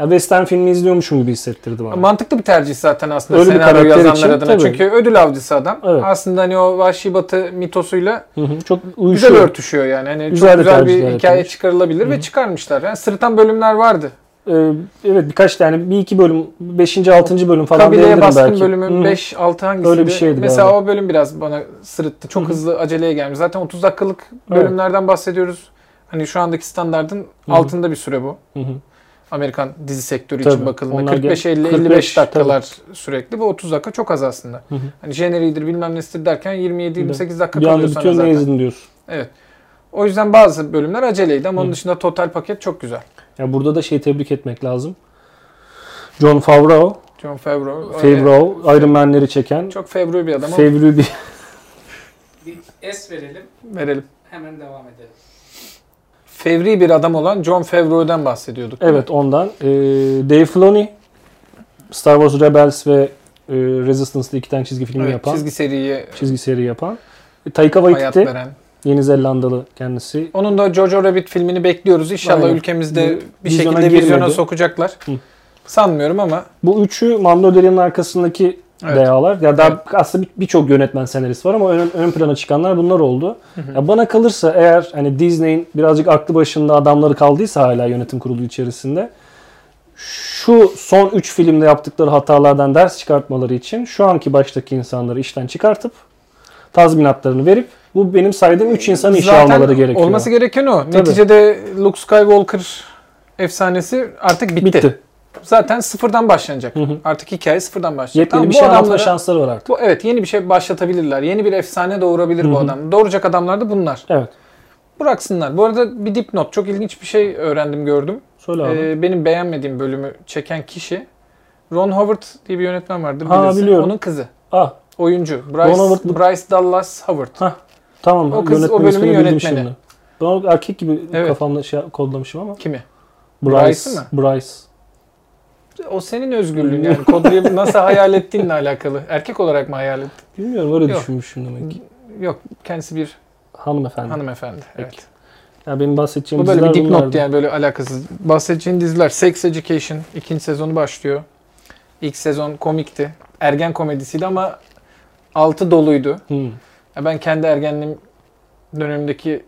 ya western filmi izliyormuşum gibi hissettirdi bana. Mantıklı bir tercih zaten aslında Öyle senaryo yazanlar için adına. tabii. Çünkü ödül avcısı adam. Evet. Aslında hani o Vahşi Batı mitosuyla Hı hı, Çok güzel uyuşuyor. örtüşüyor yani. Hani Güzel çok güzel bir hikaye yapılmış. çıkarılabilir Hı ve hı. çıkarmışlar. Yani sırıtan bölümler vardı. Ee, evet birkaç tane bir iki bölüm 5. 6. bölüm falan Kabileye diyebilirim baskın belki. bölümü Hı. 5 6 hangisiydi? Öyle bir şeydi Mesela galiba. o bölüm biraz bana sırıttı. Çok Hı hı. hızlı aceleye gelmiş. Zaten 30 dakikalık Evet. bölümlerden bahsediyoruz. Hani şu andaki standardın hı. altında bir süre bu. Hı hı. Amerikan dizi sektörü Tabii. için bakıldığında Onlar 45 gel- 50 45 55 dakikalar sürekli bu 30 dakika çok az aslında. Hı hı. Hani jeneriğidir bilmem nesidir derken 27 28 dakika Bir kalıyor sana zaten. diyorsun. Evet. O yüzden bazı bölümler aceleydi ama onun Hı. dışında total paket çok güzel. Ya burada da şey tebrik etmek lazım. John Favreau, John Favreau. öyle Favreau Iron Man'leri çeken Çok Favreau bir adam Favreau bir Bir S verelim. verelim. Hemen devam edelim. Fevri bir adam olan John Favreau'dan bahsediyorduk. Evet ondan. Ee, Dave Filoni Star Wars Rebels ve e, Resistance'da iki tane çizgi film Evet, yapan, çizgi seriye çizgi seri yapan. E, Taika Waititi, veren. Yeni Zelandalı kendisi. Onun da Jojo Rabbit filmini bekliyoruz. İnşallah Aynen. ülkemizde bir vizyona şekilde vizyona girmedi. sokacaklar. Hı. Sanmıyorum ama Bu üçü Mandalorian'ın arkasındaki Evet. DA'lar. Ya daha Evet. aslında bir- birçok yönetmen senarist var ama ön, ön plana çıkanlar bunlar oldu. Ya bana kalırsa eğer hani Disney'in birazcık aklı başında adamları kaldıysa hala yönetim kurulu içerisinde şu son 3 filmde yaptıkları hatalardan ders çıkartmaları için şu anki baştaki insanları işten çıkartıp tazminatlarını verip bu benim saydığım 3 insanı işe Zaten almaları gerekiyor. Olması gereken o. Neticede Luke Skywalker efsanesi artık bitti. bitti. Zaten sıfırdan başlanacak. Hı hı. Artık hikaye sıfırdan başlayacak. Yepyeni Tamam, bir bu şey anlatma adamlara- şansları var artık. Bu evet yeni bir şey başlatabilirler. Yeni bir efsane doğurabilir Hı bu hı. adam. Doğuracak adamlar da bunlar. Evet. Bıraksınlar. Bu arada bir dipnot. Çok ilginç bir şey öğrendim, gördüm. Söyle abi. Ee, benim beğenmediğim bölümü çeken kişi Ron Howard diye bir yönetmen vardır. Ha, bilirsin. biliyorum. Onun kızı. ah Oyuncu. Bryce, Ron Howard? Bryce Dallas Howard. tamam. O kız, o bölümün yönetmeni. şimdi. Ben erkek gibi Evet. kafamda şey kodlamışım ama. Kimi? Bryce. Bryce'ı mı? Bryce. O senin özgürlüğün yani. Kodlayıp nasıl hayal ettiğinle alakalı. Erkek olarak mı hayal ettin? Bilmiyorum öyle Yok. düşünmüşüm demek ki. Yok. Kendisi bir Hanımefendi. hanımefendi. Peki. Evet. Ya benim bahsedeceğim Bu böyle bir dipnot bunlardı. yani böyle alakasız. Bahsedeceğin diziler Sex Education ikinci sezonu başlıyor. İlk sezon komikti. Ergen komedisiydi ama altı doluydu. Hı. Ya ben kendi ergenliğim dönemindeki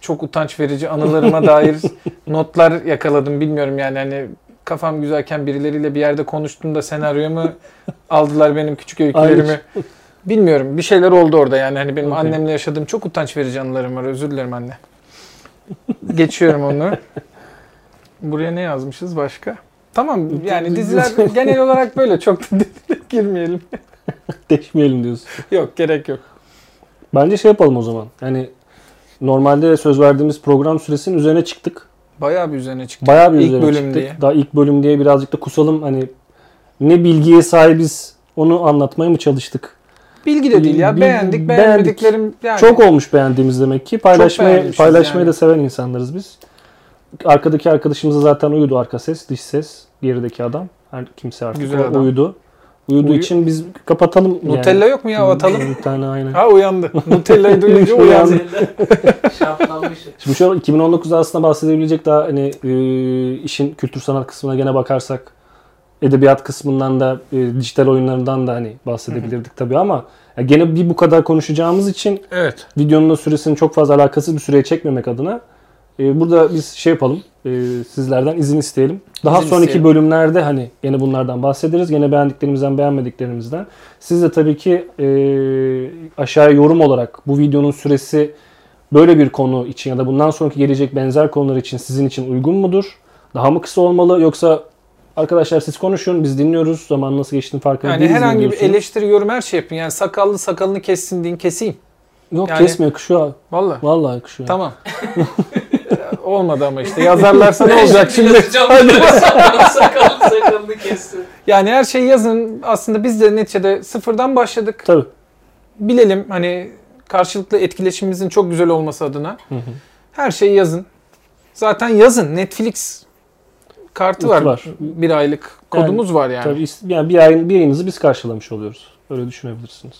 çok utanç verici anılarıma dair notlar yakaladım. Bilmiyorum yani hani kafam güzelken birileriyle bir yerde konuştuğumda senaryomu aldılar benim küçük öykülerimi. Bilmiyorum bir şeyler oldu orada yani hani benim Okey. annemle yaşadığım çok utanç verici anılarım var. Özür dilerim anne. Geçiyorum onu. Buraya ne yazmışız başka? Tamam yani diziler genel olarak böyle çok da girmeyelim. Deşmeyelim diyorsun. Yok gerek yok. Bence şey yapalım o zaman. Yani normalde söz verdiğimiz program süresinin üzerine çıktık. Bayağı bir üzerine çıktı. Bayağı bir İlk üzerine bölüm çıktık. diye. Daha ilk bölüm diye birazcık da kusalım. Hani ne bilgiye sahibiz onu anlatmaya mı çalıştık? Bilgi de değil ya. Beğendik, beğenmediklerim yani. Çok olmuş beğendiğimiz demek ki. Paylaşmayı paylaşmayı yani. da seven insanlarız biz. Arkadaki arkadaşımıza zaten uyudu arka ses, dış ses, gerideki adam. Her kimse artık Güzel adam. uyudu. Uyuduğu Uyu- için biz kapatalım yani. Nutella yok mu ya atalım? Bir tane aynen. ha uyandı. Nutella'yı duyunca uyandı. Şimdi şu an 2019'da aslında bahsedebilecek daha hani e, işin kültür sanat kısmına gene bakarsak edebiyat kısmından da e, dijital oyunlarından da hani bahsedebilirdik tabii ama ya gene bir bu kadar konuşacağımız için Evet. videonun da süresini çok fazla alakasız bir süreye çekmemek adına e, burada biz şey yapalım e, sizlerden izin isteyelim. Daha İzin sonraki isteyelim. bölümlerde hani gene bunlardan bahsederiz. Gene beğendiklerimizden beğenmediklerimizden. Siz de tabii ki e, aşağıya yorum olarak bu videonun süresi böyle bir konu için ya da bundan sonraki gelecek benzer konular için sizin için uygun mudur? Daha mı kısa olmalı yoksa arkadaşlar siz konuşun biz dinliyoruz zaman nasıl geçtiğini farkında Yani değiliz mi herhangi bir eleştiri, yorum her şey yapın. Yani sakallı sakalını kessin deyin keseyim. Yok yani- kesme yakışıyor. Vallahi. Vallahi yakışıyor. Tamam. Olmadı ama işte yazarlarsa ne olacak şimdi? Sakalını kestim. Yani her şeyi yazın. Aslında biz de neticede sıfırdan başladık. Tabii. Bilelim hani karşılıklı etkileşimimizin çok güzel olması adına. Hı hı. Her şeyi yazın. Zaten yazın. Netflix kartı var. Var. Bir aylık kodumuz var yani. Tabii yani bir ayın bir ayınızı biz karşılamış oluyoruz. Öyle düşünebilirsiniz.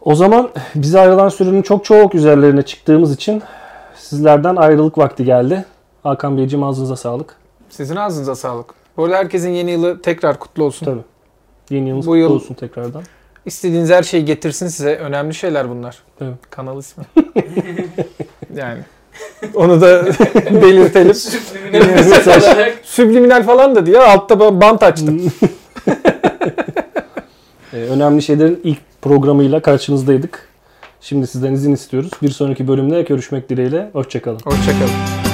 O zaman bize ayrılan sürenin çok çok üzerlerine çıktığımız için sizlerden ayrılık vakti geldi. Hakan Beyciğim ağzınıza sağlık. Sizin ağzınıza sağlık. Bu arada herkesin yeni yılı tekrar kutlu olsun. Tabii. Yeni yılınız Bu kutlu yıl- olsun tekrardan. İstediğiniz her şeyi getirsin size. Önemli şeyler bunlar. Evet. Kanal ismi. yani. Onu da belirtelim. Olarak. Subliminal falan da diyor. Altta ba- bant açtım. Ee, önemli şeylerin ilk programıyla karşınızdaydık. Şimdi sizden izin istiyoruz. Bir sonraki bölümde görüşmek dileğiyle. Hoşçakalın. Hoşçakalın.